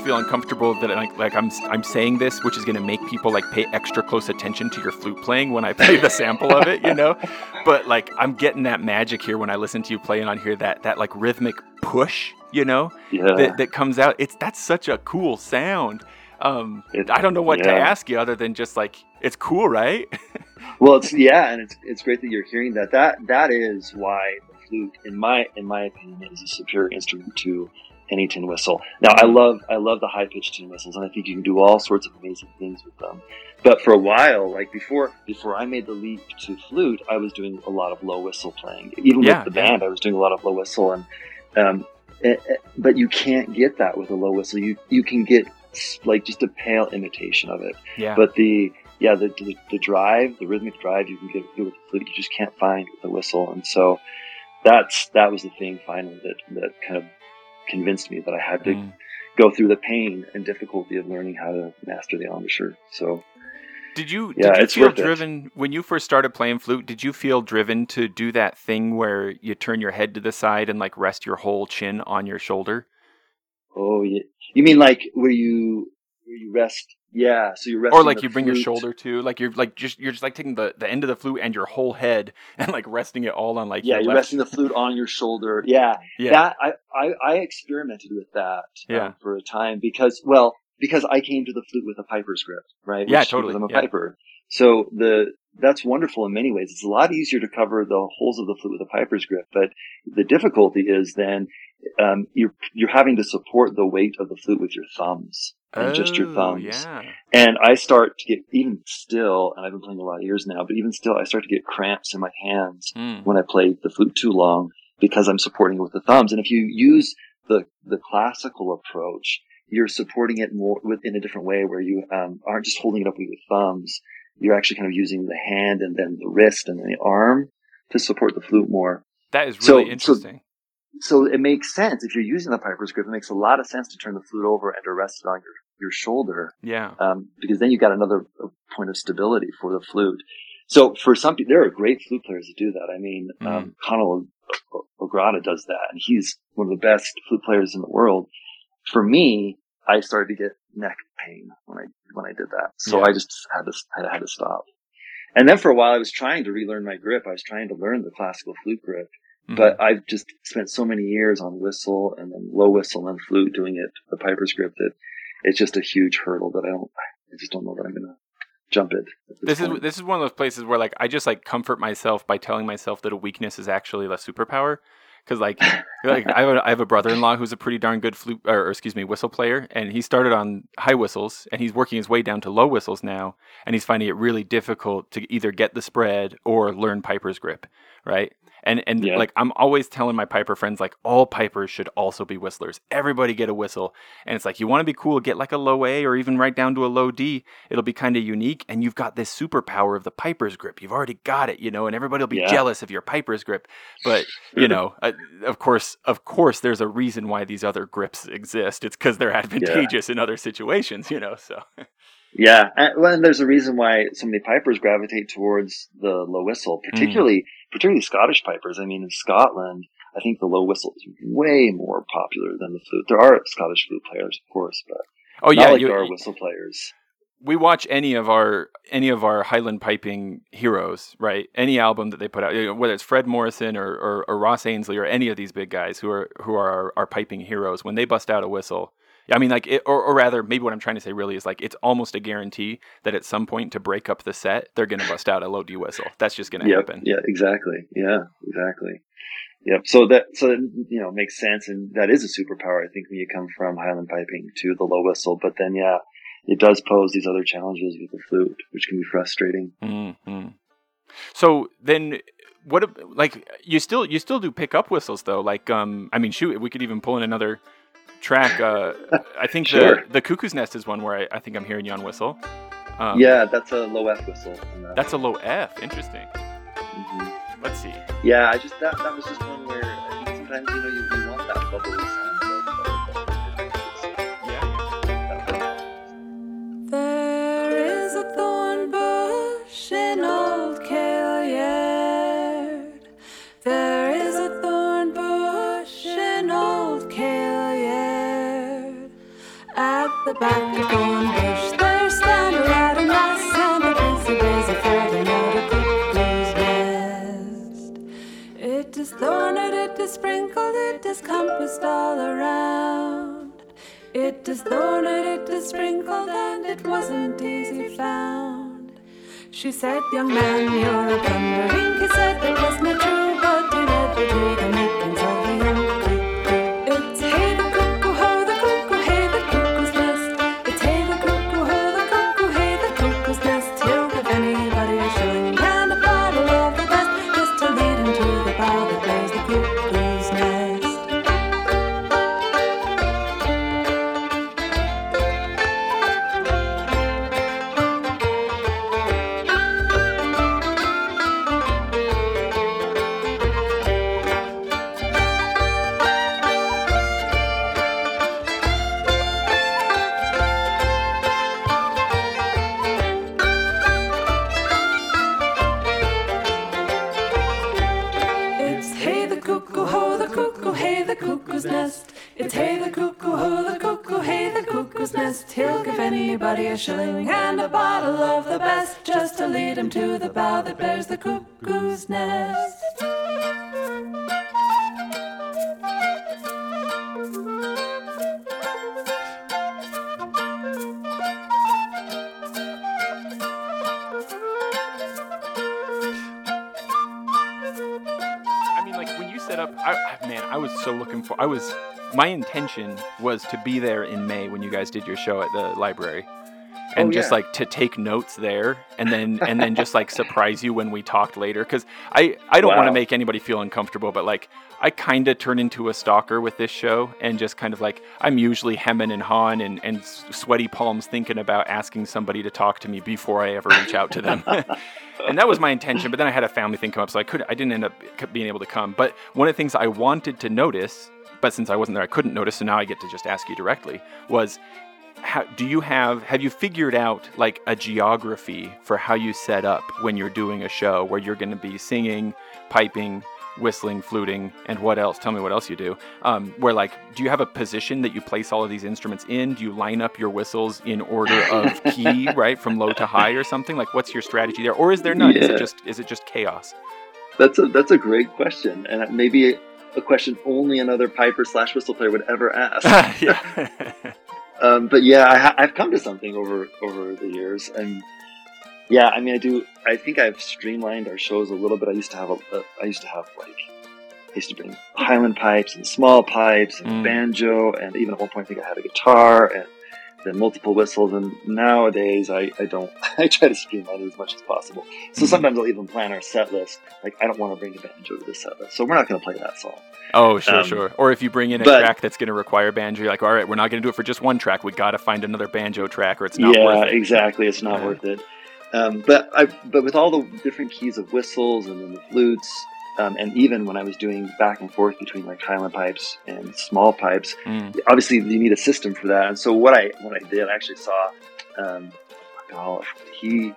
Feel uncomfortable that like like I'm I'm saying this, which is going to make people like pay extra close attention to your flute playing when I play the sample of it, you know. But like I'm getting that magic here when I listen to you playing on here that that like rhythmic push, you know, yeah. that that comes out. It's that's such a cool sound. Um, it, I don't know what yeah. to ask you other than just like it's cool, right? well, it's yeah, and it's it's great that you're hearing that. That that is why the flute, in my in my opinion, is a superior instrument to any tin whistle. Now, I love I love the high pitched tin whistles, and I think you can do all sorts of amazing things with them. But for a while, like before before I made the leap to flute, I was doing a lot of low whistle playing. Even yeah, with the band, I was doing a lot of low whistle, and um, it, it, but you can't get that with a low whistle. You you can get like just a pale imitation of it. Yeah. But the yeah the, the, the drive, the rhythmic drive, you can get with the flute. You just can't find with the whistle, and so that's that was the thing finally that that kind of convinced me that I had to mm. go through the pain and difficulty of learning how to master the embouchure. So, did you yeah, did you feel driven it. when you first started playing flute? Did you feel driven to do that thing where you turn your head to the side and like rest your whole chin on your shoulder? Oh yeah, you mean like where you where you rest yeah, so you're or like you bring flute. your shoulder to, like you're like just you're just like taking the, the end of the flute and your whole head and like resting it all on like yeah, you're left. resting the flute on your shoulder. Yeah, yeah. That I I, I experimented with that um, yeah. Um, for a time because well because I came to the flute with a piper's grip, right? Which, yeah, totally. I'm a yeah. piper, so the that's wonderful in many ways. It's a lot easier to cover the holes of the flute with a piper's grip, but the difficulty is then um, you're you're having to support the weight of the flute with your thumbs and oh, just your oh, thumbs. Yeah. And I start to get even still, and I've been playing a lot of years now, but even still, I start to get cramps in my hands mm. when I play the flute too long because I'm supporting it with the thumbs. And if you use the the classical approach, you're supporting it more within a different way where you um, aren't just holding it up with your thumbs. You're actually kind of using the hand and then the wrist and then the arm to support the flute more. That is really so, interesting. So so it makes sense if you're using the piper's grip. It makes a lot of sense to turn the flute over and to rest it on your your shoulder. Yeah. Um, because then you've got another uh, point of stability for the flute. So for some people, there are great flute players that do that. I mean, mm. um, Conal O'Grada does that, and he's one of the best flute players in the world. For me, I started to get neck pain when I when I did that, so yeah. I just had to I had to stop. And then for a while, I was trying to relearn my grip. I was trying to learn the classical flute grip, Mm-hmm. But I've just spent so many years on whistle and then low whistle and flute doing it, the piper's grip that it's just a huge hurdle that I don't, I just don't know that I'm going to jump it. This, this is this is one of those places where like I just like comfort myself by telling myself that a weakness is actually a superpower. Because like, like I have, a, I have a brother-in-law who's a pretty darn good flute, or, or, excuse me, whistle player, and he started on high whistles, and he's working his way down to low whistles now, and he's finding it really difficult to either get the spread or learn piper's grip, right? And and yeah. like I'm always telling my piper friends like all pipers should also be whistlers. Everybody get a whistle. And it's like you want to be cool, get like a low A or even right down to a low D. It'll be kind of unique and you've got this superpower of the piper's grip. You've already got it, you know, and everybody will be yeah. jealous of your piper's grip. But, you know, uh, of course, of course there's a reason why these other grips exist. It's cuz they're advantageous yeah. in other situations, you know, so Yeah, well, and there's a reason why so many pipers gravitate towards the low whistle, mm. particularly mm particularly Scottish pipers. I mean, in Scotland, I think the low whistle is way more popular than the flute. There are Scottish flute players, of course, but oh yeah, like you, there are whistle players. We watch any of our any of our Highland piping heroes, right? Any album that they put out, you know, whether it's Fred Morrison or, or, or, Ross Ainslie or any of these big guys who are who are our, our piping heroes, when they bust out a whistle, I mean, like, it, or, or rather, maybe what I'm trying to say really is like it's almost a guarantee that at some point to break up the set, they're going to bust out a low D whistle. That's just going to yep, happen. Yeah, exactly. Yeah, exactly. Yep. So that so that, you know makes sense, and that is a superpower. I think when you come from Highland piping to the low whistle, but then yeah, it does pose these other challenges with the flute, which can be frustrating. Mm-hmm. So then, what like you still you still do pick up whistles though? Like um, I mean, shoot, we could even pull in another track. Uh, I think sure. the the Cuckoo's Nest is one where I, I think I'm hearing you on whistle. Um, yeah, that's a low F whistle. That that's a low F. Interesting. Mm-hmm. Let's see. Yeah, I just that that was just one where I think sometimes you know you, you want that bubbly sound. The back of Thorn Bush. There stand a lad and lass and a busy, busy fairly out a cuckoo's nest. It is thorned, it is sprinkled, it is compassed all around. It is thorned, it is sprinkled, and it wasn't easy found. She said, Young man, you're a blundering. He said it wasn't true, but he led me bough that bears the cuckoo's nest. I mean, like when you set up, man, I was so looking for. I was, my intention was to be there in May when you guys did your show at the library, Oh, and Oh, just yeah. like to take notes there, and then and then just like surprise you when we talked later. Because I I don't want to make anybody feel uncomfortable, but like I kind of turn into a stalker with this show, and just kind of like I'm usually hemming and hawing and and sweaty palms thinking about asking somebody to talk to me before I ever reach out to them. and that was my intention. But then I had a family thing come up, so I could I didn't end up being able to come. But one of the things I wanted to notice, but since I wasn't there, I couldn't notice. So now I get to just ask you directly. Was how, do you have have you figured out like a geography for how you set up when you're doing a show where you're going to be singing, piping, whistling, fluting, and what else? Tell me what else you do. Um, where like, do you have a position that you place all of these instruments in? Do you line up your whistles in order of key, right, from low to high, or something? Like, what's your strategy there, or is there none? Is it just is it just chaos? That's a that's a great question, and maybe a question only another piper slash whistle player would ever ask. yeah. um, but yeah, I, I've come to something over over the years, and yeah, I mean, I do. I think I've streamlined our shows a little bit. I used to have a, a I used to have like I used to bring Highland pipes and small pipes and Mm. banjo, and even at one point I think I had a guitar and then multiple whistles. And nowadays I, I don't. I try to streamline it as much as possible. So Mhm. sometimes I'll even plan our set list. Like I don't want to bring a banjo to the set list, so we're not going to play that song. Oh, sure, Um, sure. Or if you bring in a but- track that's going to require banjo, you're like, all right, we're not going to do it for just one track. We got to find another banjo track, or it's not yeah, worth it. Yeah, exactly. It's not Yeah. worth it. Um, but I, but with all the different keys of whistles and then the flutes, um, and even when I was doing back and forth between like Highland pipes and small pipes, Mm. obviously you need a system for that. And so what I what I did, I actually saw, um, oh, he.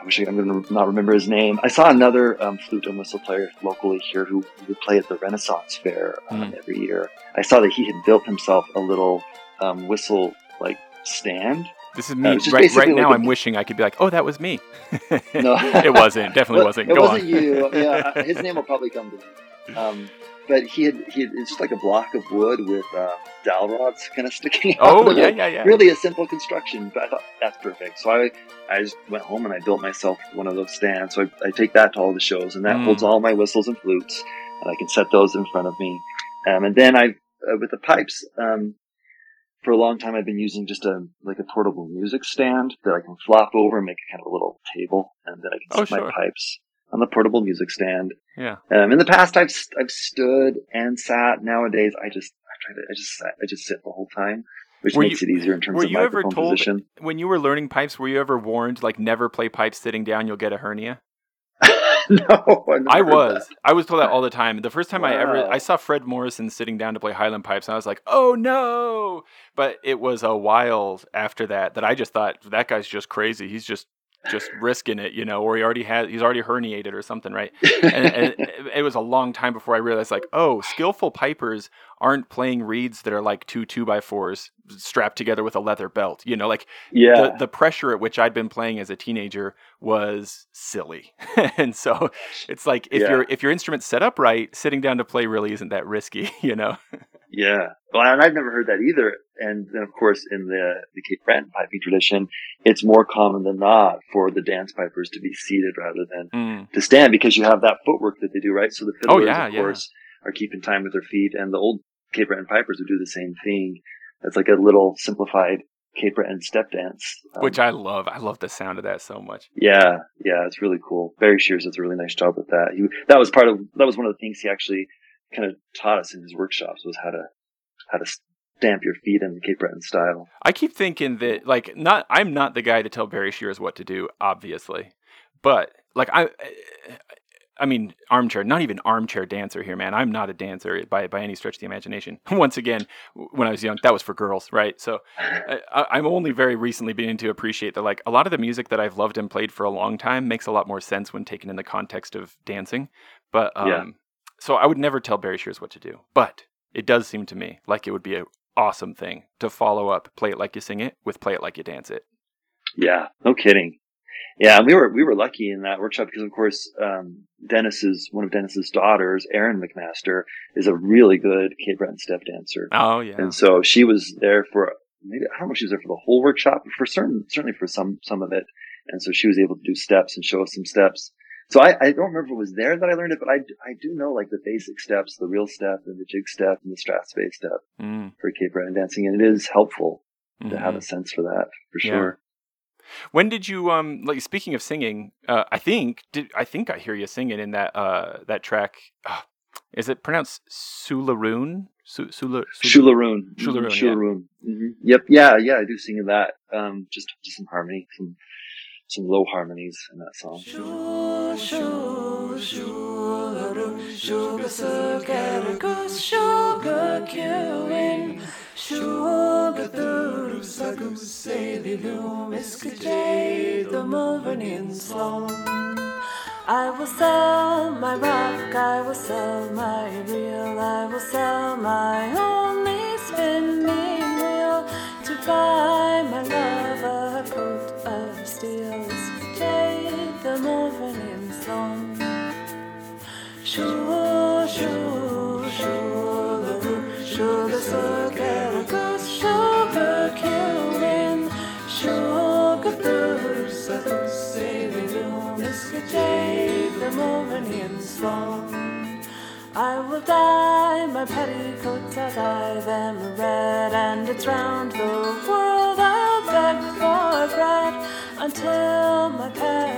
I wish I, I'm going to not remember his name. I saw another um, flute and whistle player locally here who would play at the Renaissance Fair um, every year. I saw that he had built himself a little um, whistle like stand. This is Uh, me just right, right now. I'm wishing I could be like, oh, that was me. No. it wasn't. Definitely Well, wasn't. It Go wasn't on. you. Yeah, uh, his name will probably come to me. Um, but he had, he had, it's just like a block of wood with uh, dowel rods kind of sticking out. Oh yeah, yeah, yeah. Really a simple construction, but I thought that's perfect. So I, I just went home and I built myself one of those stands. So I, I take that to all the shows, and that Mm. holds all my whistles and flutes, and I can set those in front of me. Um, and then I, uh, with the pipes, um, for a long time I've been using just a like a portable music stand that I can flop over and make kind of a little table, and then I can Oh, set sure. my pipes on the portable music stand. Yeah. Um, in the past, I've I've stood and sat. Nowadays, I just I try to I just sat, I just sit the whole time, which Were makes you- it easier in terms were of you ever told- position. When you were learning pipes, were you ever warned like never play pipes sitting down? You'll get a hernia. no, I was. that. I was told that all the time. The first time I ever I saw Fred Morrison sitting down to play Highland pipes, and I was like, "Oh no!" But it was a while after that that I just thought that guy's just crazy. He's just just risking it, you know, or he already had he's already herniated or something, right? And, and it, it, was a long time before I realized like, oh, skillful pipers aren't playing reeds that are like two two by fours strapped together with a leather belt. You know, like yeah. the, the pressure at which I'd been playing as a teenager was silly. and so it's like if yeah. your if your instrument's set up right, sitting down to play really isn't that risky, you know? Yeah. Well, and I've never heard that either. And then of course in the, the Cape Breton piping tradition, it's more common than not for the dance pipers to be seated rather than mm. to stand because you have that footwork that they do, right? So the oh, fiddlers, oh, yeah, of course, yeah. are keeping time with their feet and the old Cape Breton pipers would do the same thing. It's like a little simplified Cape Breton step dance, um, which I love. I love the sound of that so much. Yeah, yeah, it's really cool. Barry Shears does a really nice job with that. He that was part of that was one of the things he actually kind of taught us in his workshops was how to how to stamp your feet in the Cape Breton style. I keep thinking that like not I'm not the guy to tell Barry Shears what to do, obviously, but like I I mean, armchair, not even armchair dancer here, man. I'm not a dancer by by any stretch of the imagination. Once again, when I was young, that was for girls, right? So I, am only very recently beginning to appreciate that, like, a lot of the music that I've loved and played for a long time makes a lot more sense when taken in the context of dancing. But, um, yeah. So I would never tell Barry Shears what to do. But it does seem to me like it would be an awesome thing to follow up Play It Like You Sing It with Play It Like You Dance It. Yeah, no kidding. Yeah, we were we were lucky in that workshop because, of course, um, Dennis's one of Dennis's daughters, Erin McMaster, is a really good Cape Breton step dancer. Oh yeah, and so she was there for maybe I don't know if she was there for the whole workshop, but for certain certainly for some some of it, and so she was able to do steps and show us some steps. So I, I don't remember if it was there that I learned it, but I, I do know like the basic steps, the real step and the jig step and the strathspey step mm. for Cape Breton dancing, and it is helpful mm-hmm. to have a mm-hmm. sense for that for yeah. sure. When did you um like speaking of singing? Uh, I think did I think I hear you singing in that uh that track. Uh, is it pronounced Sularoon? Su- Sula, Sularoon. Sularoon. Sularoon. Yeah. Mm-hmm. Yep. Yeah. Yeah. I do sing in that. Um, just just some harmony, some some low harmonies in that song. I will sell my rock, I will sell my reel, I will sell my only spinning wheel to buy my love I will dye my petticoats, I'll dye them red, and it's round the world I'll beg for bread until my parents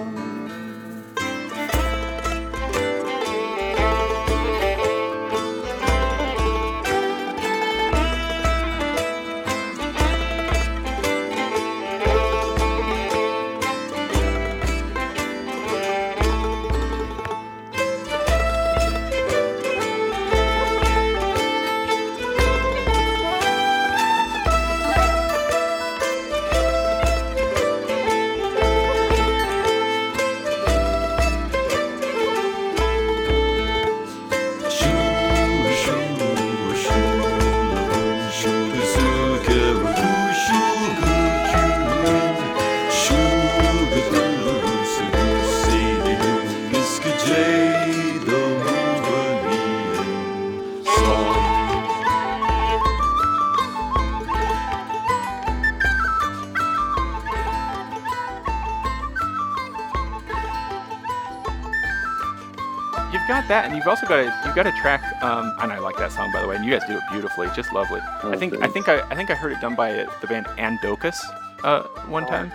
that, and you've also got a you've got a track, um, and I like that song by the way, and you guys do it beautifully, just lovely. Oh, I think thanks. I think I, I think I heard it done by uh, the band Andocus. uh, one oh, time.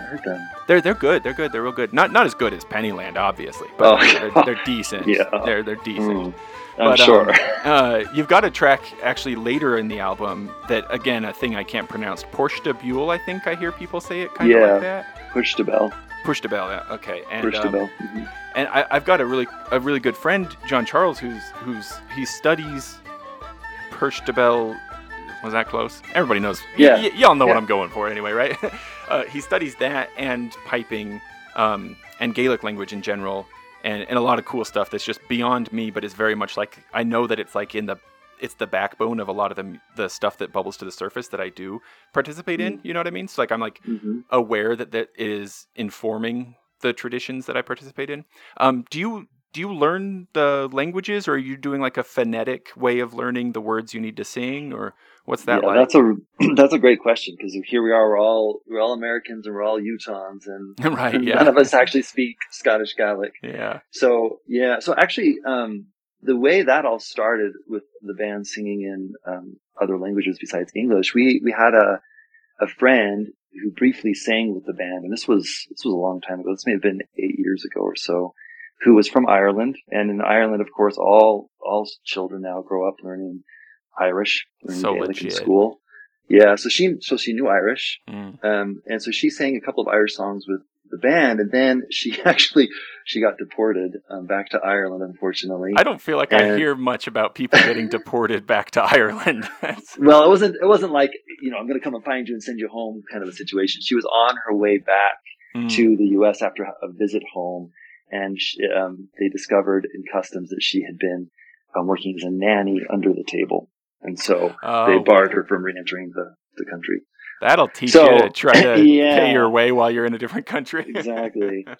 They're they're good. They're good. They're real good. Not not as good as Pennyland, obviously, but Oh. they're, they're decent. Yeah. They're they're decent. Mm, I'm But, sure. um, uh, you've got a track actually later in the album that again a thing I can't pronounce. Porsche de Buell, I think I hear people say it kind of Yeah. like that. Bell. Push the bell, yeah. Okay. And Push the um, bell. Mhm. and I, I've got a really a really good friend, John Charles, who's who's he studies Perche de Bell. Was that close? Everybody knows. Yeah. y- y'all know what I'm going for anyway, right? uh, he studies that and piping um, and Gaelic language in general, and, and a lot of cool stuff that's just beyond me, but it's very much like I know that it's like in the it's the backbone of a lot of the the stuff that bubbles to the surface that I do participate in. You know what I mean? So like I'm like Mhm. aware that that is informing the traditions that I participate in. Um, do you do you learn the languages, or are you doing like a phonetic way of learning the words you need to sing, or what's that yeah, like? that's a that's a great question because here we are. We're all we're all Americans and we're all Utahns, and right? none Yeah. of us actually speak Scottish Gaelic. Yeah. So yeah, so actually, um, the way that all started with the band singing in um, other languages besides English, we we had a a friend who briefly sang with the band, and this was this was a long time ago. This may have been eight years ago or so. Who was from Ireland, and in Ireland, of course, all all children now grow up learning Irish, learning So Gaelic in school. Yeah, so she so she knew Irish, Mm. um, and so she sang a couple of Irish songs with the band, and then she actually she got deported um, back to Ireland, unfortunately. I don't feel like I hear much about people getting deported back to Ireland. Well, it wasn't it wasn't like you know I'm going to come and find you and send you home kind of a situation. She was on her way back Mm. to the U.S. after a visit home, and she, um, they discovered in customs that she had been um, working as a nanny under the table, and so Oh, they barred her from re-entering the, the country. That'll teach So, you to try to yeah. pay your way while you're in a different country. exactly.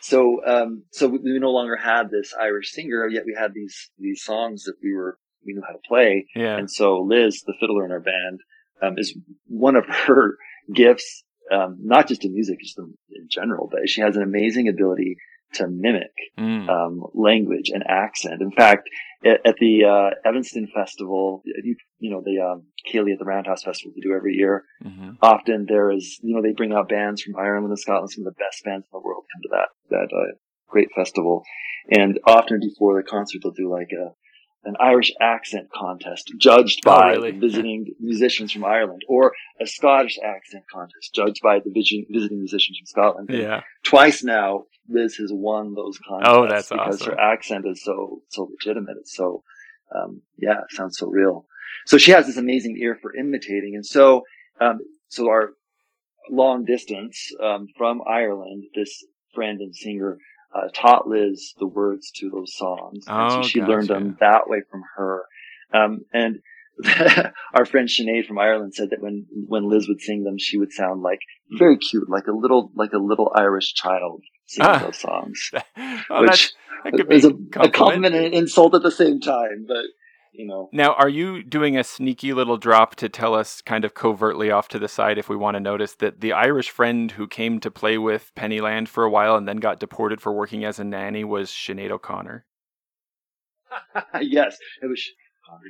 So, um, so we we no longer had this Irish singer, yet we had these these songs that we were we knew how to play. yeah. And so Liz, the fiddler in our band, um, is one of her gifts, um, not just in music, just in, in general, but she has an amazing ability to mimic Mm. um, language and accent. In fact, at, at the uh, Evanston Festival, you, you know the um, Ceilidh at the Roundhouse Festival we do every year hmm often there is, you know, they bring out bands from Ireland and Scotland, some of the best bands in the world come to that, that, uh, great festival. And often before the concert, they'll do like a, an Irish accent contest judged Oh, by really? the visiting musicians from Ireland or a Scottish accent contest judged by the visiting, visiting musicians from Scotland. And Yeah. Twice now, Liz has won those contests Oh, that's because awesome. her accent is so, so legitimate. It's so, um, yeah, it sounds so real. So she has this amazing ear for imitating. And so, um, so our long distance, um, from Ireland, this friend and singer, uh, taught Liz the words to those songs. and so Oh, she learned them that way from her. Um, and our friend Sinead from Ireland said that when, when Liz would sing them, she would sound like very cute, like a little, like a little Irish child singing Ah. those songs. oh, which that could be is a, compliment. a compliment and an insult at the same time, but you know. Now, are you doing a sneaky little drop to tell us kind of covertly off to the side if we want to notice that the Irish friend who came to play with Pennyland for a while and then got deported for working as a nanny was Sinead O'Connor? yes, it was.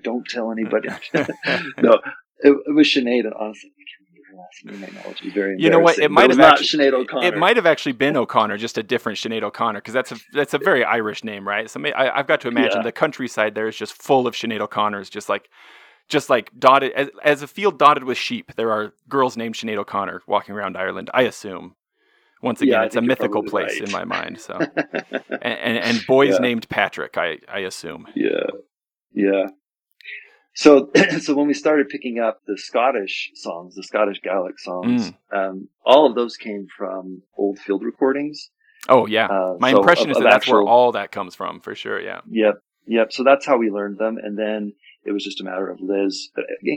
Don't tell anybody. no, it, it was Sinead, and honestly, I can't last name. My knowledge very. You know what? It might have actually- Sinead O'Connor. It might have actually been O'Connor, just a different Sinead O'Connor, because that's a that's a very Irish name, right? So may, I, I've got to imagine Yeah. the countryside there is just full of Sinead O'Connors, just like just like dotted as, as a field dotted with sheep. There are girls named Sinead O'Connor walking around Ireland. I assume. Once again, I it's a mythical place right. in my mind. So, and, and and boys Yeah. named Patrick, I I assume. Yeah, yeah. So, so when we started picking up the Scottish songs, the Scottish Gaelic songs, Mm. um, all of those came from old field recordings. Oh yeah, Uh, my so impression of- is that that's where all that comes from, for sure. Yeah. Yep, yep. So that's how we learned them, and then it was just a matter of Liz,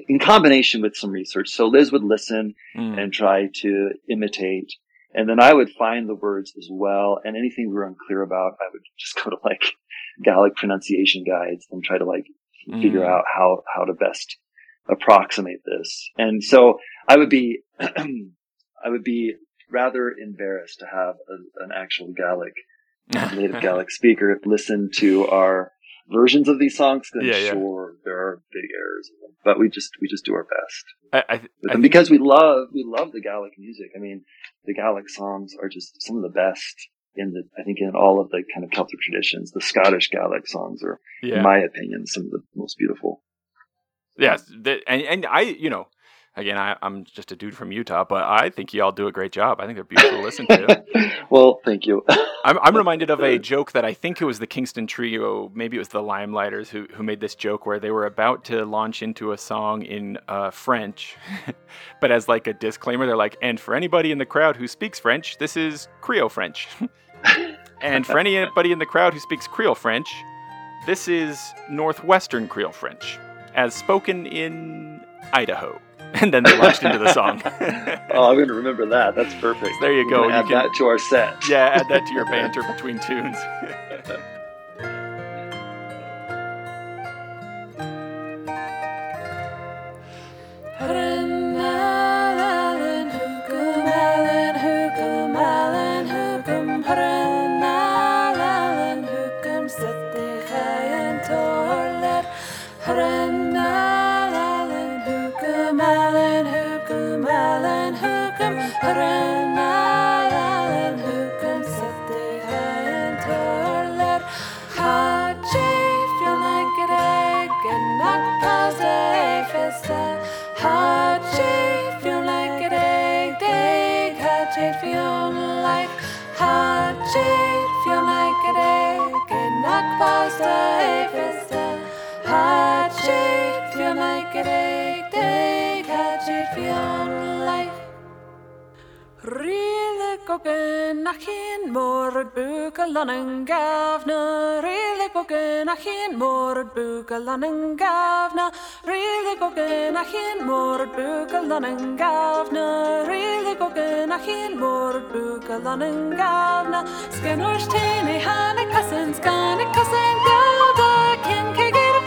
in combination with some research. So Liz would listen Mm. and try to imitate, and then I would find the words as well. And anything we were unclear about, I would just go to like Gaelic pronunciation guides and try to like figure Mm. out how how to best approximate this. And so I would be, I would be rather embarrassed to have a, an actual Gaelic native Gaelic speaker listen to our versions of these songs, then yeah, sure yeah. there are big errors. But we just we just do our best. I, I, I because we love we love the Gaelic music. I mean, the Gaelic songs are just some of the best in the I think in all of the kind of Celtic traditions. The Scottish Gaelic songs are, yeah. in my opinion, some of the most beautiful. Yes, the, and and I you know again, I, am just a dude from Utah, but I think y'all do a great job. I think they're beautiful to listen to. well, thank you. I'm, I'm reminded of a joke that I think it was the Kingston Trio, maybe it was the Limelighters who, who made this joke where they were about to launch into a song in uh, French, but as like a disclaimer, they're like, and for anybody in the crowd who speaks French, this is Creole French. And for anybody in the crowd who speaks Creole French, this is Northwestern Creole French, as spoken in Idaho. and then they launched into the song. oh, I'm going to remember that. That's perfect. There you go. You add can, that to our set. yeah, add that to your banter between tunes. Gogen nach hin mor bukel an en gafna Rele gogen nach hin mor bukel an en gafna Rele gogen nach hin mor bukel an en gafna Rele gogen nach hin mor bukel an en gafna Skenors tene hanne kassen skane kassen gada Kin ke gir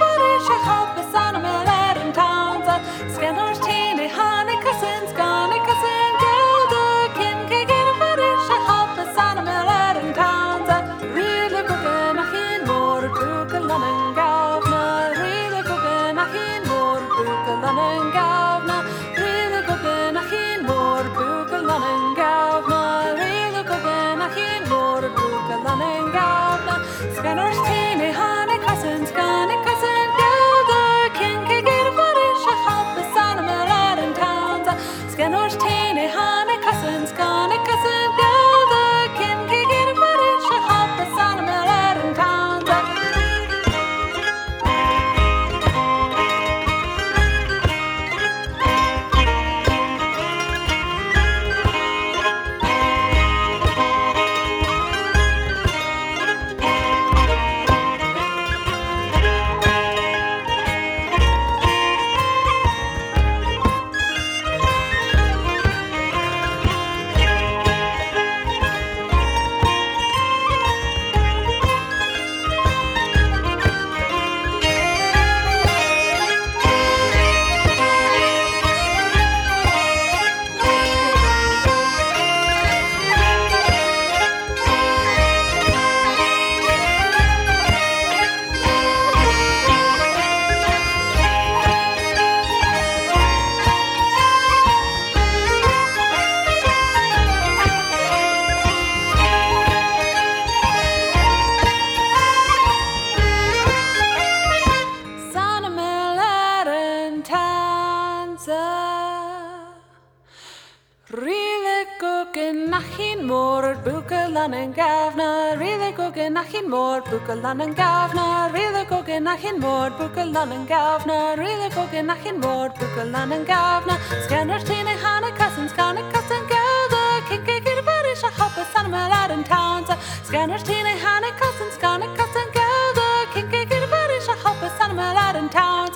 lan an gafna rila gogin nach hin mór bukel lan an gafna rila gogin nach hin mór bukel lan an gafna scanner tína hanna cousin scanna cousin gelda kinke gir bar a hoppa san me la an town scanner tína hanna cousin scanna cousin gelda kinke gir bar a hoppa san me la an town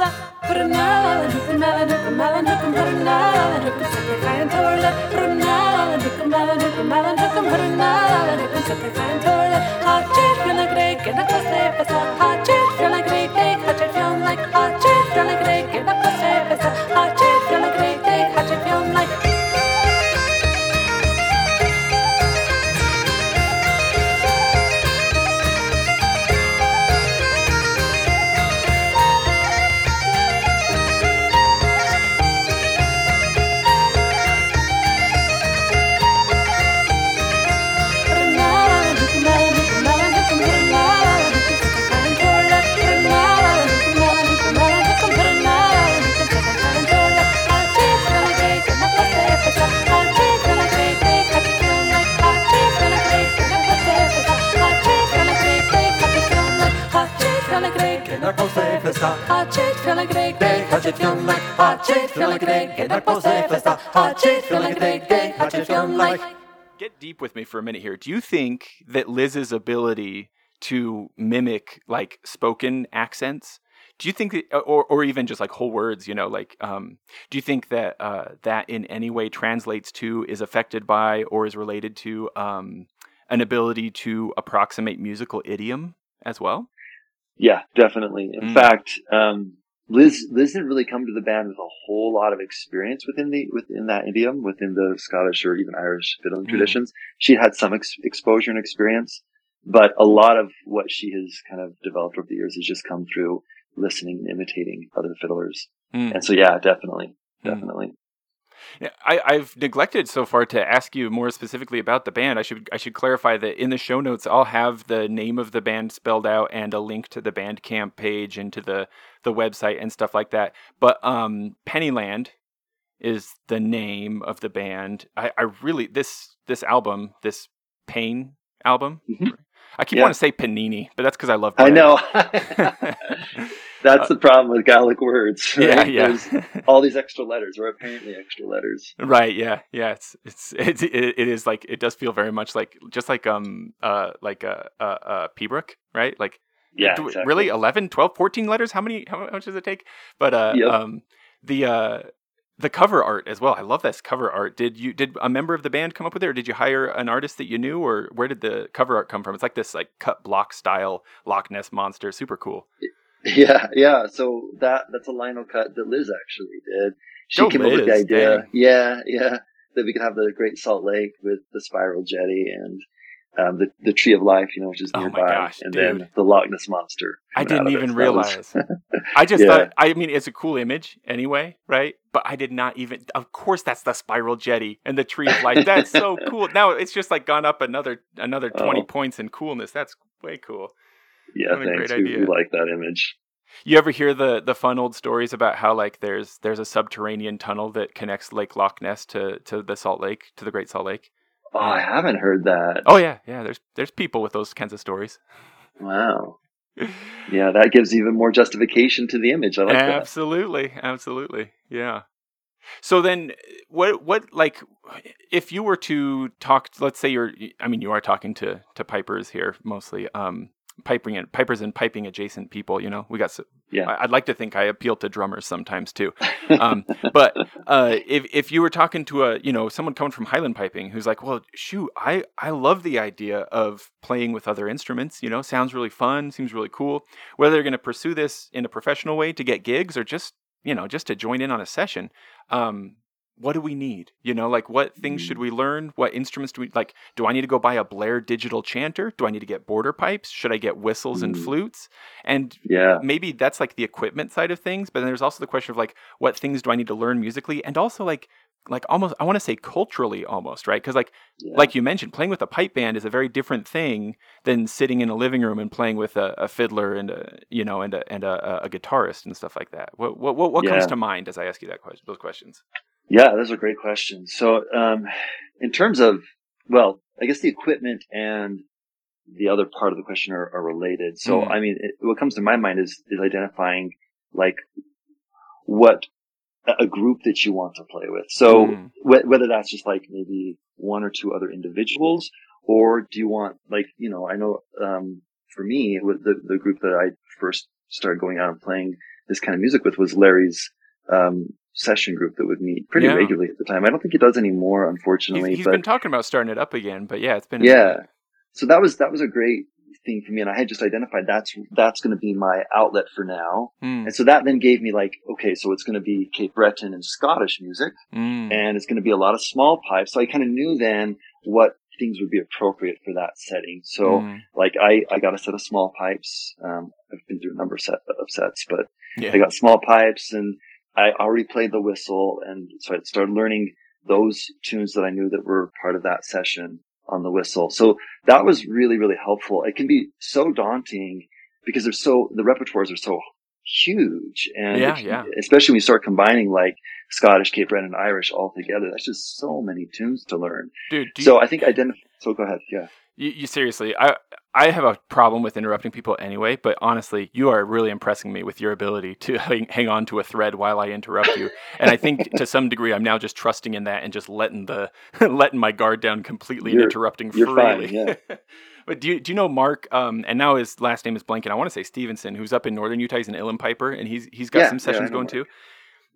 put an melon hook an melon hook an melon hook put an melon hook an super fan fjellag deg, en dag på seg festa. Hatchit fjellag deg, deg, hatchit fjellag. Get deep with me for a minute here. Do you think that Liz's ability to mimic like spoken accents do you think that, or or even just like whole words you know like um, do you think that uh, that in any way translates to is affected by or is related to um, an ability to approximate musical idiom as well yeah definitely in mm. fact um, liz liz didn't really come to the band with a whole lot of experience within the within that idiom within the scottish or even irish fiddling mm. traditions she had some ex- exposure and experience but a lot of what she has kind of developed over the years has just come through listening and imitating other fiddlers. Mm. And so, yeah, definitely, hmm. definitely. I, have neglected so far to ask you more specifically about the band. I should I should clarify that in the show notes I'll have the name of the band spelled out and a link to the Bandcamp page and to the the website and stuff like that. But um, Pennyland is the name of the band. I, I really this this album this Pain album. Mm-hmm. I keep yeah. wanting to say Panini, but that's because I love. Bread. I know. that's uh, the problem with Gaelic words. Right? Yeah, yeah. There's all these extra letters, or apparently extra letters. Right. Yeah. Yeah. It's it's it, it is like it does feel very much like just like um uh like a uh, uh, uh right? Like yeah, exactly. really 11, 12, 14 letters. How many? How much does it take? But uh, yep. um, the uh, the cover art as well. I love this cover art. Did you did a member of the band come up with it, or did you hire an artist that you knew, or where did the cover art come from? It's like this like cut block style Loch Ness monster, super cool. Yeah, yeah. So that that's a linocut that Liz actually did. She Go came Liz, up with the idea. Dang. Yeah, yeah. That we could have the Great Salt Lake with the spiral jetty and um, the the Tree of Life, you know, which is oh nearby, oh gosh, and dude. then the Loch Ness monster. I didn't even realize. Was... I just yeah. thought. I mean, it's a cool image anyway, right? But I did not even. Of course, that's the spiral jetty and the Tree of Life. That's so cool. Now it's just like gone up another another twenty oh. points in coolness. That's way cool. Yeah, what thanks. We, we like that image. You ever hear the the fun old stories about how like there's there's a subterranean tunnel that connects Lake Loch Ness to to the Salt Lake to the Great Salt Lake? Oh, I haven't heard that. Oh yeah, yeah. There's there's people with those kinds of stories. Wow. yeah, that gives even more justification to the image. I like absolutely, that. Absolutely, Absolutely. Yeah. So then, what what like if you were to talk? Let's say you're. I mean, you are talking to to pipers here mostly. Um, piping and pipers and piping adjacent people. You know, we got. Yeah. I'd like to think I appeal to drummers sometimes too. Um, but uh, if if you were talking to a you know someone coming from Highland piping who's like, well, shoot, I I love the idea of playing with other instruments. You know, sounds really fun, seems really cool. Whether they're going to pursue this in a professional way to get gigs or just you know just to join in on a session. Um, what do we need? You know, like what things should mm. we learn? What instruments do we like? Do I need to go buy a Blair digital chanter? Do I need to get border pipes? Should I get whistles and mm. flutes? And yeah, maybe that's like the equipment side of things. But then there's also the question of like, what things do I need to learn musically? And also like, like almost, I want to say culturally almost, right? Because like, yeah. like you mentioned, playing with a pipe band is a very different thing than sitting in a living room and playing with a, a fiddler and a, you know, and a, and a, a guitarist and stuff like that. What, what, what, what yeah. comes to mind as I ask you that question, those questions? Yeah, those are great questions. So, um, in terms of, well, I guess the equipment and the other part of the question are, are related. So, mm. I mean, it, what comes to my mind is, is identifying like what a group that you want to play with. So mm. wh- whether that's just like maybe one or two other individuals, or do you want like, you know, I know, um, for me, with the, the group that I first started going out and playing this kind of music with was Larry's, um, session group that would meet pretty yeah. regularly at the time. I don't think he does anymore, unfortunately. he's, he's but, been talking about starting it up again, but yeah, it's been yeah. So that was that was a great thing for me, and I had just identified that's that's going to be my outlet for now. Mm. And so that then gave me like, okay, so it's going to be Cape Breton and Scottish music, mm. and it's going to be a lot of small pipes. So I kind of knew then what things would be appropriate for that setting. So mm. like I, I got a set of small pipes. Um, I've been through a number of, set, of sets, but yeah. I got small pipes and I already played the whistle, and so I started learning those tunes that I knew that were part of that session on the whistle. So that was really, really helpful. It can be so daunting because they're so, the repertoires are so huge. And yeah, yeah. especially when you start combining like Scottish, Cape Breton, and Irish all together, that's just so many tunes to learn. Dude, so you, I think identify, so go ahead. Yeah. You, you seriously, I, I have a problem with interrupting people anyway, but honestly, you are really impressing me with your ability to hang, on to a thread while I interrupt you. and I think to some degree, I'm now just trusting in that and just letting the letting my guard down completely you're, and interrupting freely. Fine, yeah. but do you, do you know Mark? Um, and now his last name is blank, and I want to say Stevenson, who's up in northern Utah. He's an Uilleann Piper, and he's he's got yeah, some sessions yeah, going Mark. too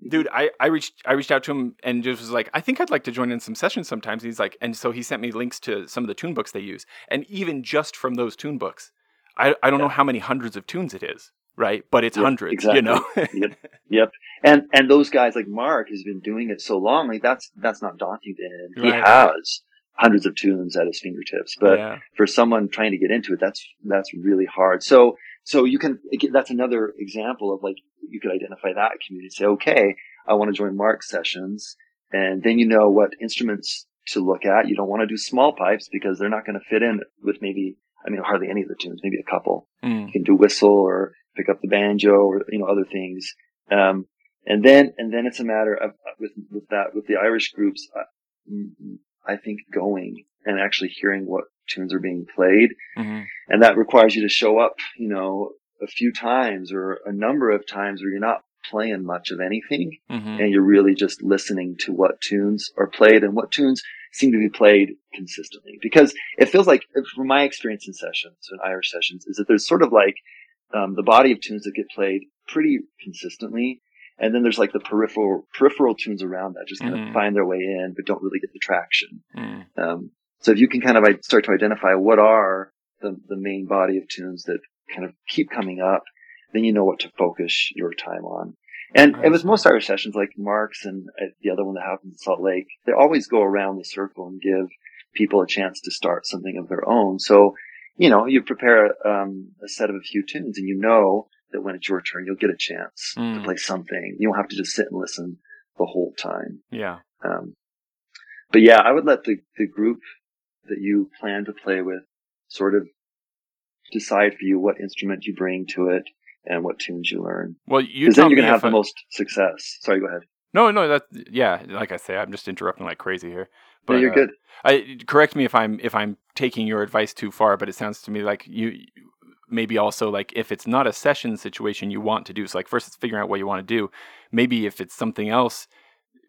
dude i i reached i reached out to him and just was like i think i'd like to join in some sessions sometimes and he's like and so he sent me links to some of the tune books they use and even just from those tune books i i don't yeah. know how many hundreds of tunes it is right but it's yep, hundreds exactly. you know yep yep and and those guys like mark has been doing it so long like that's that's not daunting to him right. he has hundreds of tunes at his fingertips but yeah. for someone trying to get into it that's that's really hard so so you can that's another example of like you could identify that community say okay i want to join mark sessions. And then you know what instruments to look at. You don't want to do small pipes because they're not going to fit in with maybe i mean hardly any of the tunes maybe a couple. Mm. you can do whistle or pick up the banjo or you know other things. Um, and then and then it's a matter of with with that with the irish groups uh, i think going and actually hearing what tunes are being played. Mm-hmm. And that requires you to show up, you know, a few times or a number of times where you're not playing much of anything mm-hmm. and you're really just listening to what tunes are played and what tunes seem to be played consistently. Because it feels like, from my experience in sessions, in Irish sessions, is that there's sort of like um, the body of tunes that get played pretty consistently. And then there's like the peripheral peripheral tunes around that just kind mm-hmm. of find their way in, but don't really get the traction. Mm. Um, so if you can kind of start to identify what are the, the main body of tunes that kind of keep coming up, then you know what to focus your time on. And, with most Irish sessions, like Mark's and uh, the other one that happens in Salt Lake, they always go around the circle and give people a chance to start something of their own. So, you know, you prepare um, a set of a few tunes and you know that when it's your turn, you'll get a chance mm. to play something. You don't have to just sit and listen the whole time. Yeah. Um, but yeah, I would let the, the group that you plan to play with sort of decide for you what instrument you bring to it and what tunes you learn. Well, you then you're going to have the most success. Sorry, go ahead. No, no, that yeah, like I say, I'm just interrupting like crazy here. But no, you're uh, good. I correct me if I'm if I'm taking your advice too far, but it sounds to me like you maybe also like if it's not a session situation you want to do. So like first it's figuring out what you want to do. Maybe if it's something else,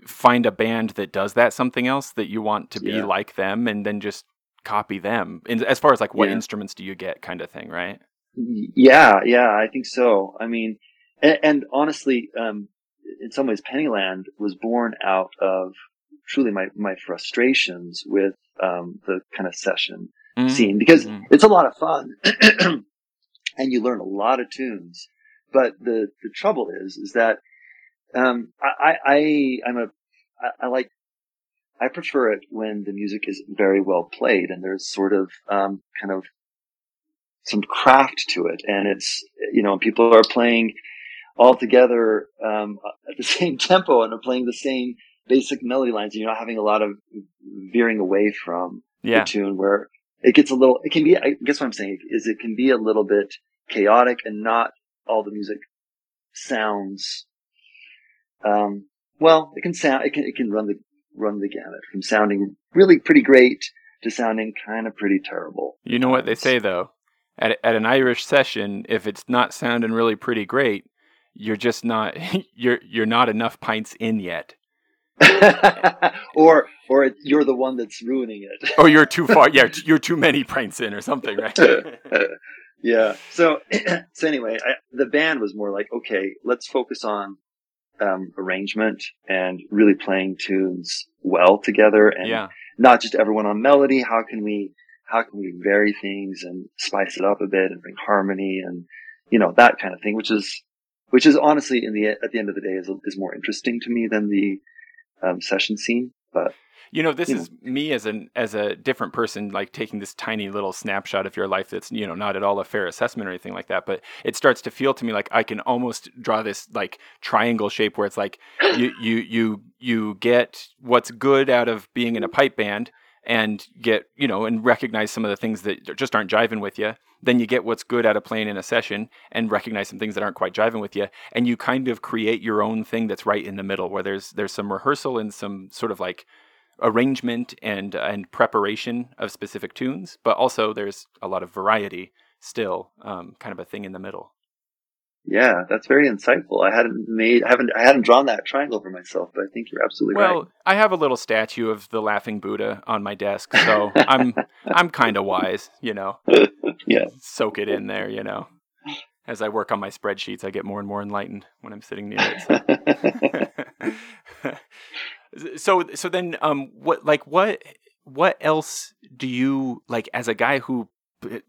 find a band that does that something else that you want to be yeah. like them and then just copy them and as far as like what yeah. instruments do you get kind of thing right yeah yeah i think so i mean and, and honestly um, in some ways pennyland was born out of truly my my frustrations with um, the kind of session mm-hmm. scene because mm-hmm. it's a lot of fun and you learn a lot of tunes but the the trouble is is that um, I, I, I'm a, I, I like, I prefer it when the music is very well played and there's sort of, um, kind of some craft to it. And it's, you know, people are playing all together, um, at the same tempo and are playing the same basic melody lines. And you're not having a lot of veering away from yeah. the tune where it gets a little, it can be, I guess what I'm saying is it can be a little bit chaotic and not all the music sounds um, well, it can sound, it can, it can run the, run the gamut from sounding really pretty great to sounding kind of pretty terrible. You know what they say though? At, at an Irish session, if it's not sounding really pretty great, you're just not, you're, you're not enough pints in yet. or or you're the one that's ruining it. or you're too far. Yeah, you're too many pints in or something, right? yeah. So so anyway, I, the band was more like, okay, let's focus on um, arrangement and really playing tunes well together and yeah. not just everyone on melody. How can we, how can we vary things and spice it up a bit and bring harmony and, you know, that kind of thing, which is, which is honestly in the, at the end of the day is, is more interesting to me than the, um, session scene. But you know, this hmm. is me as an as a different person, like taking this tiny little snapshot of your life that's you know not at all a fair assessment or anything like that. But it starts to feel to me like I can almost draw this like triangle shape where it's like you you you you get what's good out of being in a pipe band and get you know and recognize some of the things that just aren't jiving with you then you get what's good out of playing in a session and recognize some things that aren't quite jiving with you and you kind of create your own thing that's right in the middle where there's there's some rehearsal and some sort of like arrangement and and preparation of specific tunes, but also there's a lot of variety still, um, kind of a thing in the middle. Yeah, that's very insightful. I hadn't made, I haven't, I hadn't drawn that triangle for myself, but I think you're absolutely well, right. Well, I have a little statue of the laughing Buddha on my desk, so I'm, I'm kind of wise, you know. yeah. Soak it in there, you know. As I work on my spreadsheets, I get more and more enlightened when I'm sitting near it. So, so, so then, um, what, like, what, what else do you like as a guy who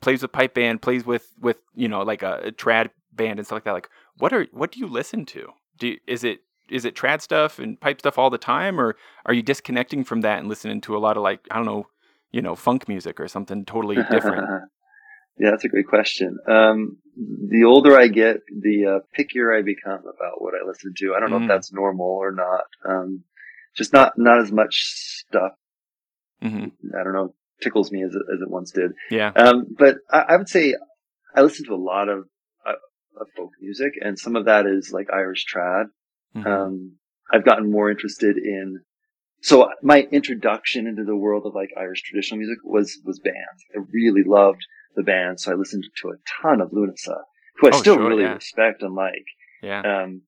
plays with pipe band, plays with with you know like a, a trad band and stuff like that. Like, what are what do you listen to? Do you, is it is it trad stuff and pipe stuff all the time, or are you disconnecting from that and listening to a lot of like I don't know, you know, funk music or something totally different? yeah, that's a great question. Um, the older I get, the uh, pickier I become about what I listen to. I don't know mm. if that's normal or not. Um, just not not as much stuff. Mm-hmm. I don't know, tickles me as it, as it once did. Yeah. Um, but I, I would say I listen to a lot of of folk music, and some of that is like Irish trad. Mm-hmm. Um, I've gotten more interested in. So my introduction into the world of like Irish traditional music was was bands. I really loved the band, so I listened to a ton of Lunasa, who I oh, still sure, really yeah. respect and like. Yeah. Um,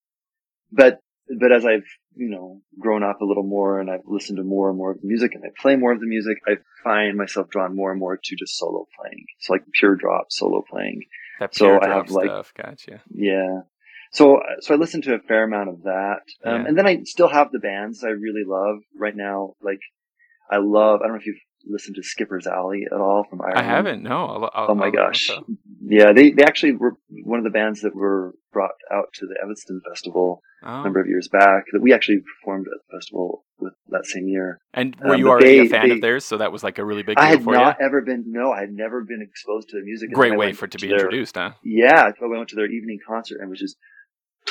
but but as I've you know grown up a little more and I've listened to more and more of the music and I play more of the music, I find myself drawn more and more to just solo playing. So like pure drop solo playing. That so I have like, stuff. Gotcha. Yeah. So, so I listen to a fair amount of that. Um, yeah. and then I still have the bands I really love right now. Like, I love, I don't know if you've listened to Skipper's Alley at all from Ireland. I haven't, no. I'll, I'll, oh my gosh. Yeah, they, they actually were one of the bands that were brought out to the Evanston Festival oh. a number of years back that we actually performed at the festival with that same year. And were um, you already they, a fan they, of theirs? So that was like a really big. I had not you? ever been. No, I had never been exposed to their music. Great way for it to be their, introduced, huh? Yeah, I thought we went to their evening concert and was just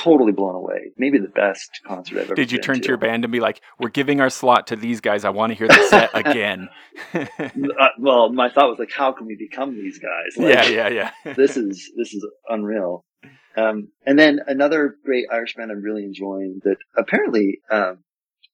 totally blown away. Maybe the best concert I've ever. Did you turn to. to your band and be like, "We're giving our slot to these guys. I want to hear the set again." uh, well, my thought was like, "How can we become these guys?" Like, yeah, yeah, yeah. this is this is unreal. Um, and then another great Irish band I'm really enjoying that apparently um,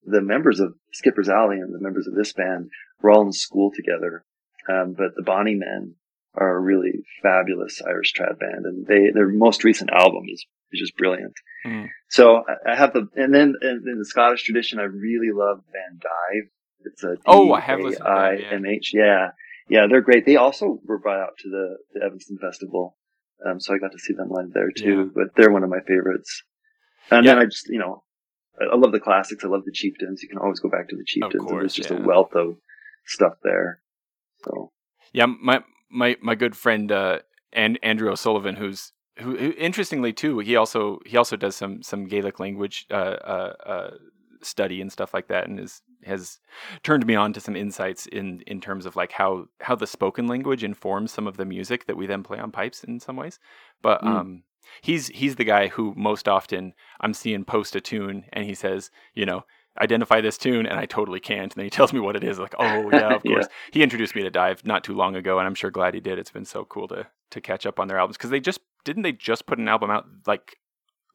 the members of Skipper's Alley and the members of this band were all in school together. Um, but the Bonny Men are a really fabulous Irish trad band, and they their most recent album is is just brilliant. Mm. So I, I have the and then in, in, the Scottish tradition, I really love Van Dàimh. It's a oh, I have listened to M H. Yeah, yeah, they're great. They also were brought out to the, the Evanston Festival, um, so I got to see them live there too. Yeah. But they're one of my favorites. And yeah. then I just you know I love the classics. I love the chieftains. You can always go back to the chieftains. Course, there's just yeah. a wealth of stuff there. So yeah, my my my good friend uh, and Andrew O'Sullivan, who's who, who, interestingly too, he also he also does some some Gaelic language uh, uh, uh, study and stuff like that, and is has turned me on to some insights in in terms of like how how the spoken language informs some of the music that we then play on pipes in some ways. But mm. um, he's he's the guy who most often I'm seeing post a tune and he says, you know, identify this tune and I totally can't. And then he tells me what it is. Like, oh yeah, of course. yeah. He introduced me to Dàimh not too long ago, and I'm sure glad he did. It's been so cool to to catch up on their albums because they just didn't they just put an album out like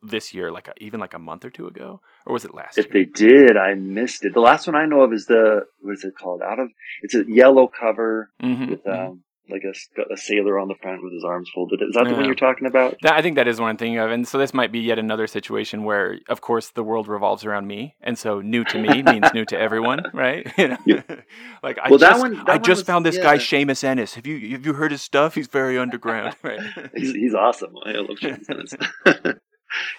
this year, like a, even like a month or two ago, or was it last? If year? they did, I missed it. The last one I know of is the what is it called? Out of it's a yellow cover mm-hmm, with mm-hmm. um, like a, a sailor on the front with his arms folded. Is that yeah. the one you're talking about? I think that is one thinking of, and so this might be yet another situation where, of course, the world revolves around me, and so new to me means new to everyone, right? You know? yeah. like I well, just, one, I just was, found this yeah. guy Seamus Ennis. Have you have you heard his stuff? He's very underground, right? he's, he's awesome. I love Seamus Ennis.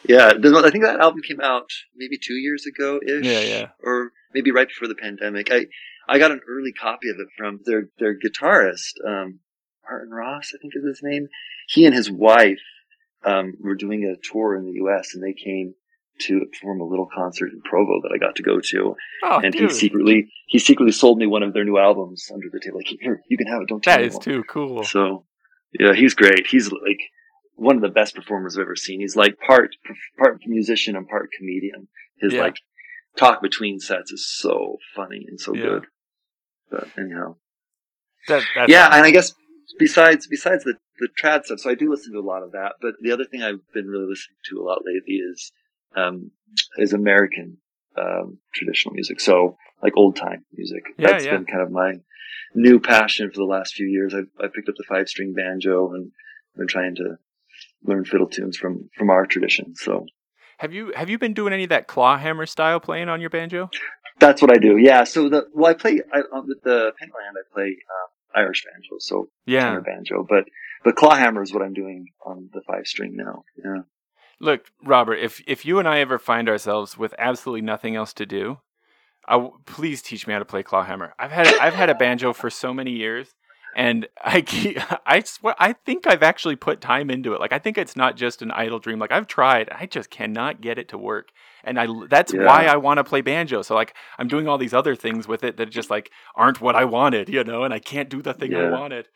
yeah, I think that album came out maybe two years ago ish. Yeah, yeah. Or maybe right before the pandemic. I I got an early copy of it from their their guitarist, um, Martin Ross, I think is his name. He and his wife um, were doing a tour in the U.S. and they came to perform a little concert in Provo that I got to go to. Oh, and dude. he secretly he secretly sold me one of their new albums under the table. Like, here, you can have it. Don't tell That is too cool. So yeah, he's great. He's like one of the best performers I've ever seen. He's like part part musician and part comedian. His yeah. like talk between sets is so funny and so yeah. good. But anyhow, that, yeah, awesome. and I guess besides besides the the trad stuff, so I do listen to a lot of that. But the other thing I've been really listening to a lot lately is um, is American um, traditional music. So like old time music. Yeah, That's yeah. been kind of my new passion for the last few years. I, I picked up the five string banjo and been trying to learn fiddle tunes from from our tradition. So have you have you been doing any of that claw hammer style playing on your banjo? that's what I do. Yeah. So the well, I play I, with the Pennyland. I play um, Irish banjo, so Yeah. tenor banjo, but but clawhammer is what I'm doing on the five string now. Yeah. Look, Robert, if if you and I ever find ourselves with absolutely nothing else to do, I please teach me how to play clawhammer. I've had I've had a banjo for so many years, and I keep, I swear I think I've actually put time into it. Like I think it's not just an idle dream. Like I've tried, I just cannot get it to work, and I that's Yeah. why I want to play banjo. So like I'm doing all these other things with it that just like aren't what I wanted, you know, and I can't do the thing I wanted.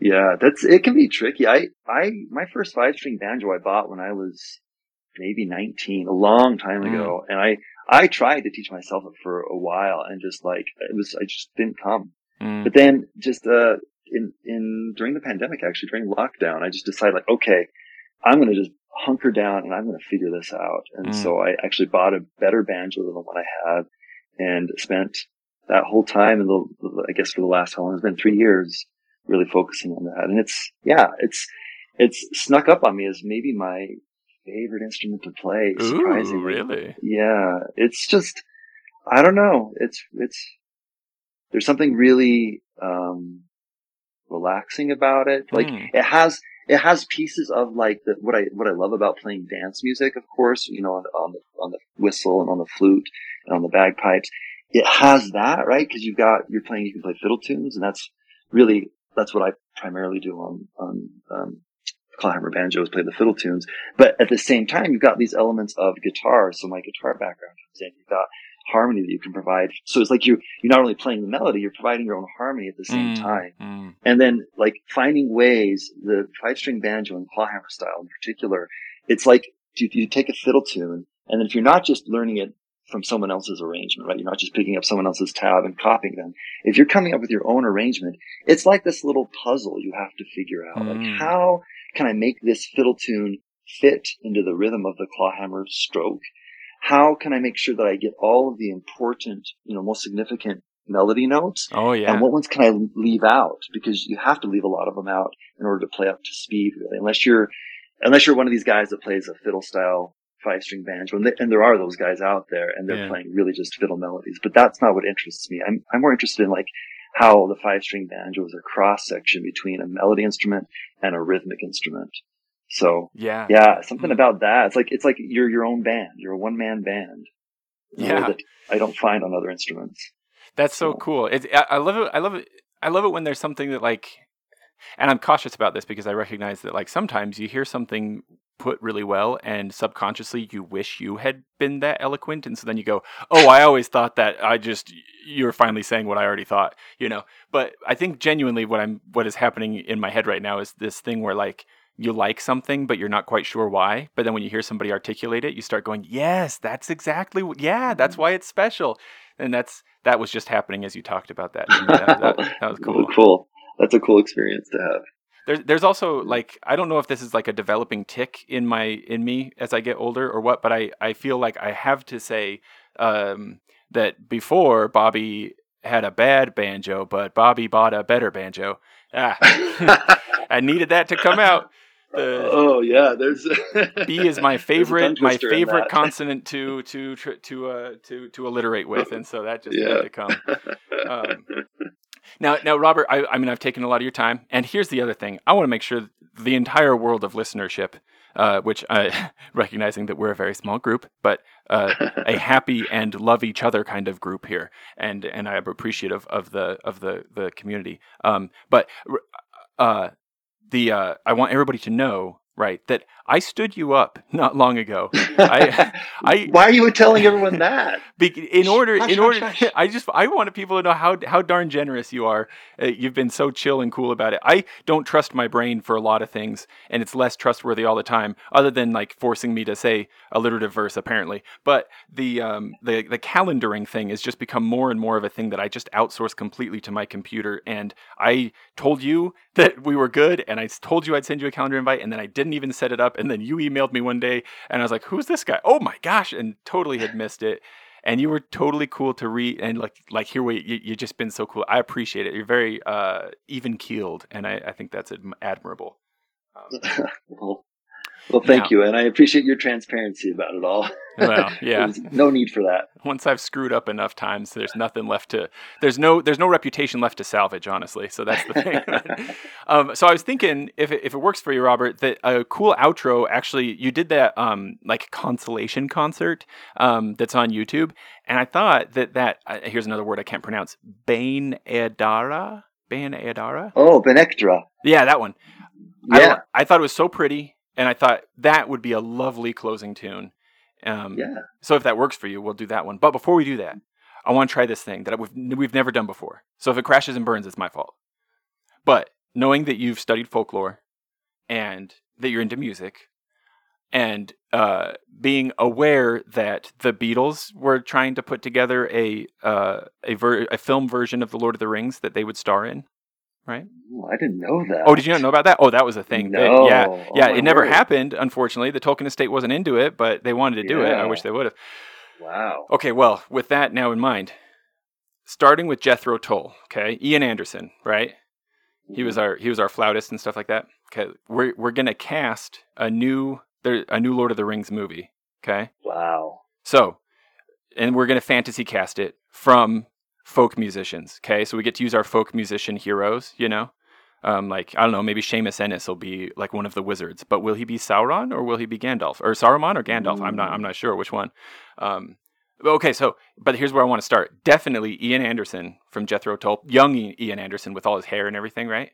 Yeah, that's it can be tricky. I I my first five string banjo I bought when I was maybe 19, a long time Mm. ago, and I I tried to teach myself it for a while and just like it was I just didn't come. Mm. But then just uh in in during the pandemic actually during lockdown, I just decided like okay, I'm going to just hunker down and I'm going to figure this out. And Mm. so I actually bought a better banjo than the one I had and spent that whole time and the I guess for the last how long it's been 3 years really focusing on that. And it's, yeah, it's, it's snuck up on me as maybe my favorite instrument to play. Ooh, Surprisingly. really? Yeah. It's just, I don't know. It's, it's, there's something really, um, relaxing about it. Like Mm. it has, it has pieces of like the, what I, what I love about playing dance music, of course, you know, on, on the, on the whistle and on the flute and on the bagpipes. It has that, right? Cause you've got, you're playing, you can play fiddle tunes and that's really, that's what I primarily do on, on, um, clawhammer banjos, play the fiddle tunes. But at the same time, you've got these elements of guitar. So my guitar background comes in. You've got harmony that you can provide. So it's like you, you're not only playing the melody, you're providing your own harmony at the same Mm, time. mm. And then like finding ways, the five string banjo and clawhammer style in particular, it's like you, you take a fiddle tune and then if you're not just learning it from someone else's arrangement, right? You're not just picking up someone else's tab and copying them. If you're coming up with your own arrangement, it's like this little puzzle you have to figure out. Mm. Like how can I make this fiddle tune fit into the rhythm of the clawhammer stroke? How can I make sure that I get all of the important, you know, most significant melody notes? Oh yeah. And what ones can I leave out? Because you have to leave a lot of them out in order to play up to speed, really. Unless you're, unless you're one of these guys that plays a fiddle style five string banjo, and, they, and there are those guys out there, and they're Yeah. playing really just fiddle melodies. But that's not what interests me. I'm I'm more interested in like how the five string banjo is a cross section between a melody instrument and a rhythmic instrument. So yeah. yeah, something Mm. about that. It's like it's like you're your own band. You're a one man band. in a way Yeah. that I don't find on other instruments. That's so So- cool. It's I, I love it. I love it. I love it when there's something that like, and I'm cautious about this because I recognize that like sometimes you hear something put really well and subconsciously you wish you had been that eloquent and so then you go oh i always thought that i just you're finally saying what i already thought you know but i think genuinely what i'm what is happening in my head right now is this thing where like you like something but you're not quite sure why but then when you hear somebody articulate it you start going yes that's exactly what yeah that's why it's special and that's that was just happening as you talked about that that, that, that was cool cool. That's a cool experience to have. there's there's also like I don't know if this is like a developing tick in my in me as I get older or what, but I I feel like I have to say um, that before Bobby had a bad banjo, but Bobby bought a better banjo. Ah, I needed that to come out. The oh yeah, there's B is my there's a tongue favorite my favorite consonant to to to uh to to alliterate with, and so that just Yeah. had to come. Um, Now, now, Robert, I, I mean, I've taken a lot of your time, and here's the other thing: I want to make sure the entire world of listenership, uh, which I recognizing that we're a very small group, but uh, a happy and love each other kind of group here, and and I am appreciative of the of the the community. Um, but uh, the uh, I want everybody to know, right, that I stood you up not long ago. I, I, Why are you telling everyone that? be, in order, Hush, in order, hush. I just, I want people to know how how darn generous you are. Uh, you've been so chill and cool about it. I don't trust my brain for a lot of things, and it's less trustworthy all the time. Other than like forcing me to say alliterative verse, apparently. But the um, the the calendaring thing has just become more and more of a thing that I just outsource completely to my computer. And I told you that we were good, and I told you I'd send you a calendar invite, and then I didn't even set it up, and then you emailed me one day, and I was like, "Who's this guy? Oh my gosh!" and totally had missed it. and you were totally cool to read and like like here we you, you've just been so cool. I appreciate it. You're very uh, even keeled, and I, I think that's admirable. Um, well, well, thank now, you, and I appreciate your transparency about it all. Well, yeah, no need for that. Once I've screwed up enough times, there's nothing left to. There's no there's no reputation left to salvage, honestly. So that's the thing. um, so I was thinking, if it, if it works for you, Robert, that a cool outro. Actually, you did that um, like consolation concert um, that's on YouTube, and I thought that that uh, here's another word I can't pronounce. Bane Edara. Bane Edara. Oh, Beinn Eadarra. Yeah, that one. Yeah. I, I thought it was so pretty and I thought that would be a lovely closing tune. Um, yeah. So if that works for you, we'll do that one. But before we do that, I want to try this thing that we've we've never done before. So if it crashes and burns, it's my fault. But knowing that you've studied folklore and that you're into music, and uh, being aware that the Beatles were trying to put together a uh, a, ver- a film version of the Lord of the Rings that they would star in, right? Oh, I didn't know that. Oh, did you not know about that? Oh, that was a thing. No. They, yeah, yeah. Oh, it never word. happened. Unfortunately, the Tolkien estate wasn't into it, but they wanted to do it. I wish they would have. Wow. Okay, well, with that now in mind, starting with Jethro Tull. Okay, Ian Anderson, right? Mm-hmm. He was our he was our flautist and stuff like that. Okay, we're we're gonna cast a new there a new Lord of the Rings movie. Okay. Wow. So, and we're gonna fantasy cast it from folk musicians. Okay, so we get to use our folk musician heroes. You know, um, like I don't know, maybe Seamus Ennis will be like one of the wizards, but will he be Sauron or will he be Gandalf or Saruman or Gandalf? Mm. I'm not I'm not sure which one. Um, okay, so but here's where I want to start. Definitely Ian Anderson from Jethro Tull, young Ian Anderson with all his hair and everything, right?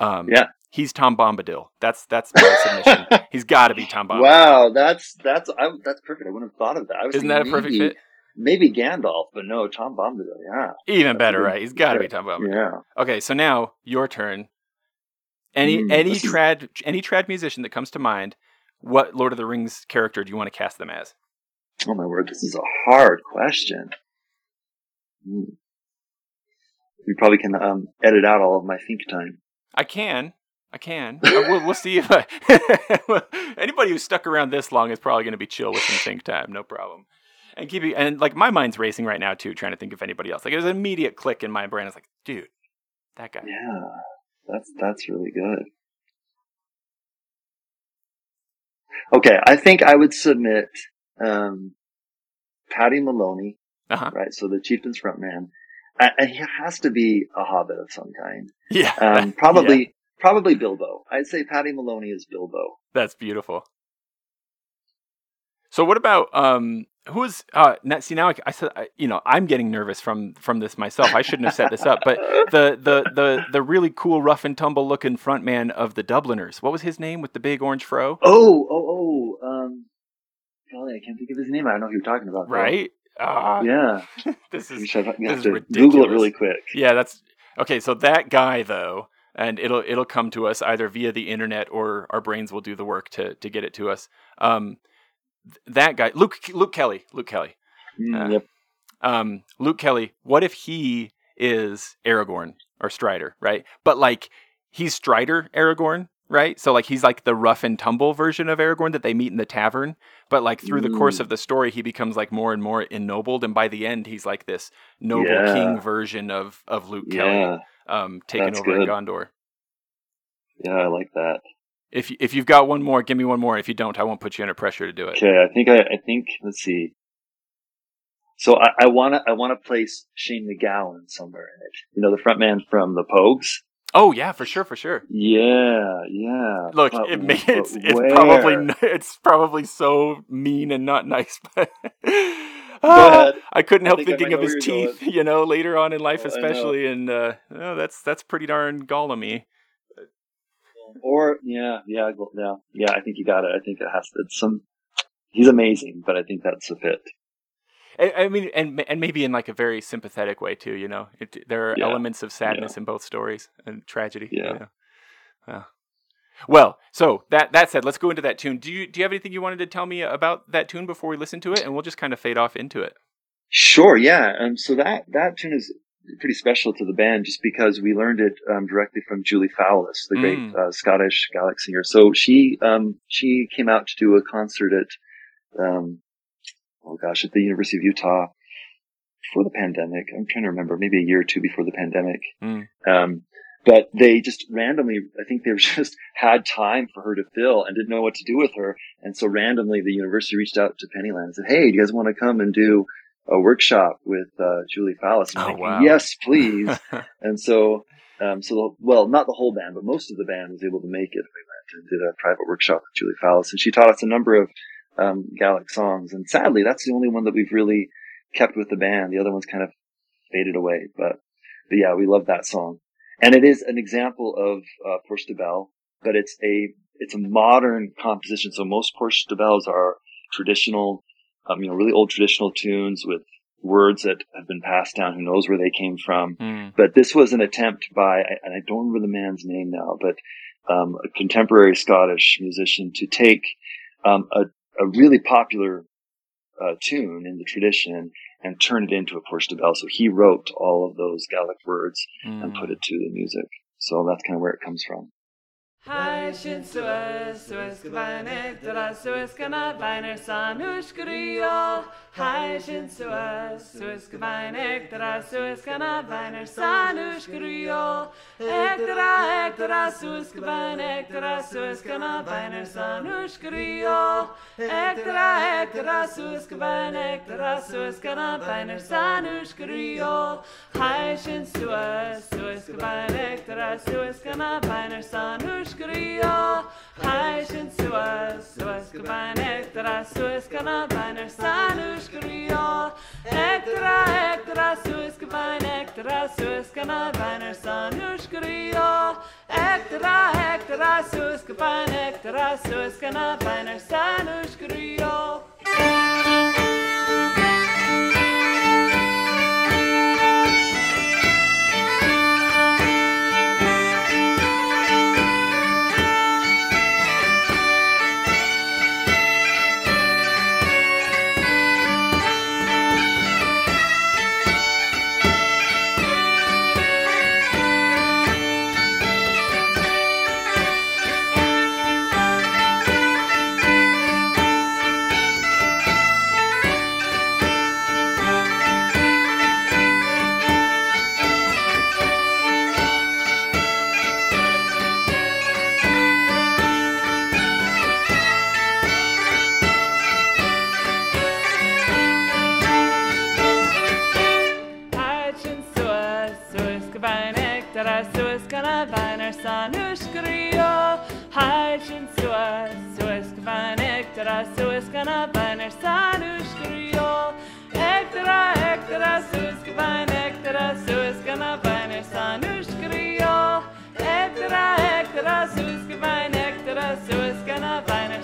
Um, yeah, he's Tom Bombadil. That's that's my submission. he's got to be Tom Bombadil. Wow, that's that's I, that's perfect. I wouldn't have thought of that. Isn't that a perfect maybe, fit? Maybe Gandalf, but no, Tom Bombadil. Yeah, even better, right? He's got to be Tom Bombadil. Yeah. Okay, so now your turn. Any Mm, any is- trad any trad musician that comes to mind, what Lord of the Rings character do you want to cast them as? Oh my word, this is a hard question. Hmm. We probably can um, edit out all of my think time. I can. I can. Uh, we'll, we'll see if I, anybody who's stuck around this long is probably going to be chill with some think time. No problem. And keep it, and like my mind's racing right now too, trying to think of anybody else. Like there's an immediate click in my brain. It's like, dude, that guy. Yeah, that's that's really good. Okay, I think I would submit um, Paddy Moloney, Uh-huh. right? So the chieftain's front man, and he has to be a hobbit of some kind. Yeah. Um, probably, probably Bilbo. I'd say Paddy Moloney is Bilbo. That's beautiful. So what about um who is uh see now I, I said I, you know I'm getting nervous from from this myself. I shouldn't have set this up, but the the the the really cool rough and tumble looking front man of the Dubliners. What was his name with the big orange fro? Oh, oh, oh. Um, golly, I can't think of his name. I don't know who you're talking about. Right? Ah, Yeah. this is have, this have is to ridiculous. Google it really quick. Yeah, that's okay. So that guy, though, and it'll it'll come to us either via the internet or our brains will do the work to to get it to us. Um, that guy, Luke Luke Kelly, Luke Kelly, Mm, Uh, yep. um, Luke Kelly. What if he is Aragorn or Strider, right? But like he's Strider Aragorn, right? So like he's like the rough and tumble version of Aragorn that they meet in the tavern. But like through the course Mm. of the story, he becomes like more and more ennobled, and by the end, he's like this noble Yeah. king version of of Luke Kelly Yeah. um, taking That's over in good. Gondor. Yeah, I like that. If if you've got one more, give me one more. If you don't, I won't put you under pressure to do it. Okay, I think I, I think let's see. So I, I wanna I wanna place Shane MacGowan somewhere in it. You know, the front man from the Pogues. Oh yeah, for sure, for sure. Yeah, yeah. Look, But- it may, it's it's where? probably it's probably so mean and not nice, but Ah. I couldn't I help think thinking of his teeth, you know, later on in life, Oh, especially, and uh, oh, that's that's pretty darn Gollum-y. Or yeah, yeah, well, yeah, yeah. I think you got it. I think it has to. It's some. He's amazing, but I think that's a fit. I, I mean, and and maybe in like a very sympathetic way too. You know, it, there are Yeah. elements of sadness in both stories and tragedy. you Yeah. know. Yeah. Well, so that that said, let's go into that tune. Do you do you have anything you wanted to tell me about that tune before we listen to it, and we'll just kind of fade off into it? Sure, yeah. Um, so that that tune is pretty special to the band, just because we learned it um, directly from Julie Fowlis, the great Mm. uh, Scottish Gaelic singer. So she um, she came out to do a concert at um, oh gosh at the University of Utah. before the pandemic. I'm trying to remember, maybe a year or two before the pandemic. Mm. Um, but they just randomly, I think they just had time for her to fill and didn't know what to do with her. And so randomly the university reached out to Pennyland and said, Hey, do you guys want to come and do a workshop with, uh, Julie Fowlis? oh, like, wow. Yes, please. and so, um, so, well, not the whole band, but most of the band was able to make it. We went and did a private workshop with Julie Fowlis and she taught us a number of, um, Gaelic songs. And sadly, that's the only one that we've really kept with the band. The other ones kind of faded away, but, but yeah, we love that song. And it is an example of uh, puirt à beul, but it's a it's a modern composition. So most puirt à beuls are traditional, um, you know, really old traditional tunes with words that have been passed down. Who knows where they came from? Mm. But this was an attempt by, and I don't remember the man's name now, but um, a contemporary Scottish musician to take um, a, a really popular uh, tune in the tradition and turn it into a puirt à beul. So he wrote all of those Gaelic words mm. and put it to the music. So that's kind of where it comes from. Hai sin Suez, Suez Gabane, Dara Suez Kana Sanush Griol. Hai sin Suez, Suez Gabane, Dara Suez Kana Biner Sanush Griol. Ekdra, Ekdra, Suez Gabane, Dara Suez Kana Biner Sanush Griol. Ekdra, Ekdra, Suez Gabane, Dara Suez Kana Biner Sanush Griol. Hai sin Suez, Suez Gabane, Dara Suez Kana Biner Sanush skria Hai sin suas suas gebain ektra suas kana bainer sanu skria Ektra ektra suas gebain ektra suas kana bainer sanu skria Ektra ektra suas gebain ektra suas sanuscrio Haichin sua suesc van ectra suesc ana baner sanuscrio Ectra ectra suesc van ectra suesc ana baner sanuscrio Ectra ectra suesc van ectra suesc ana baner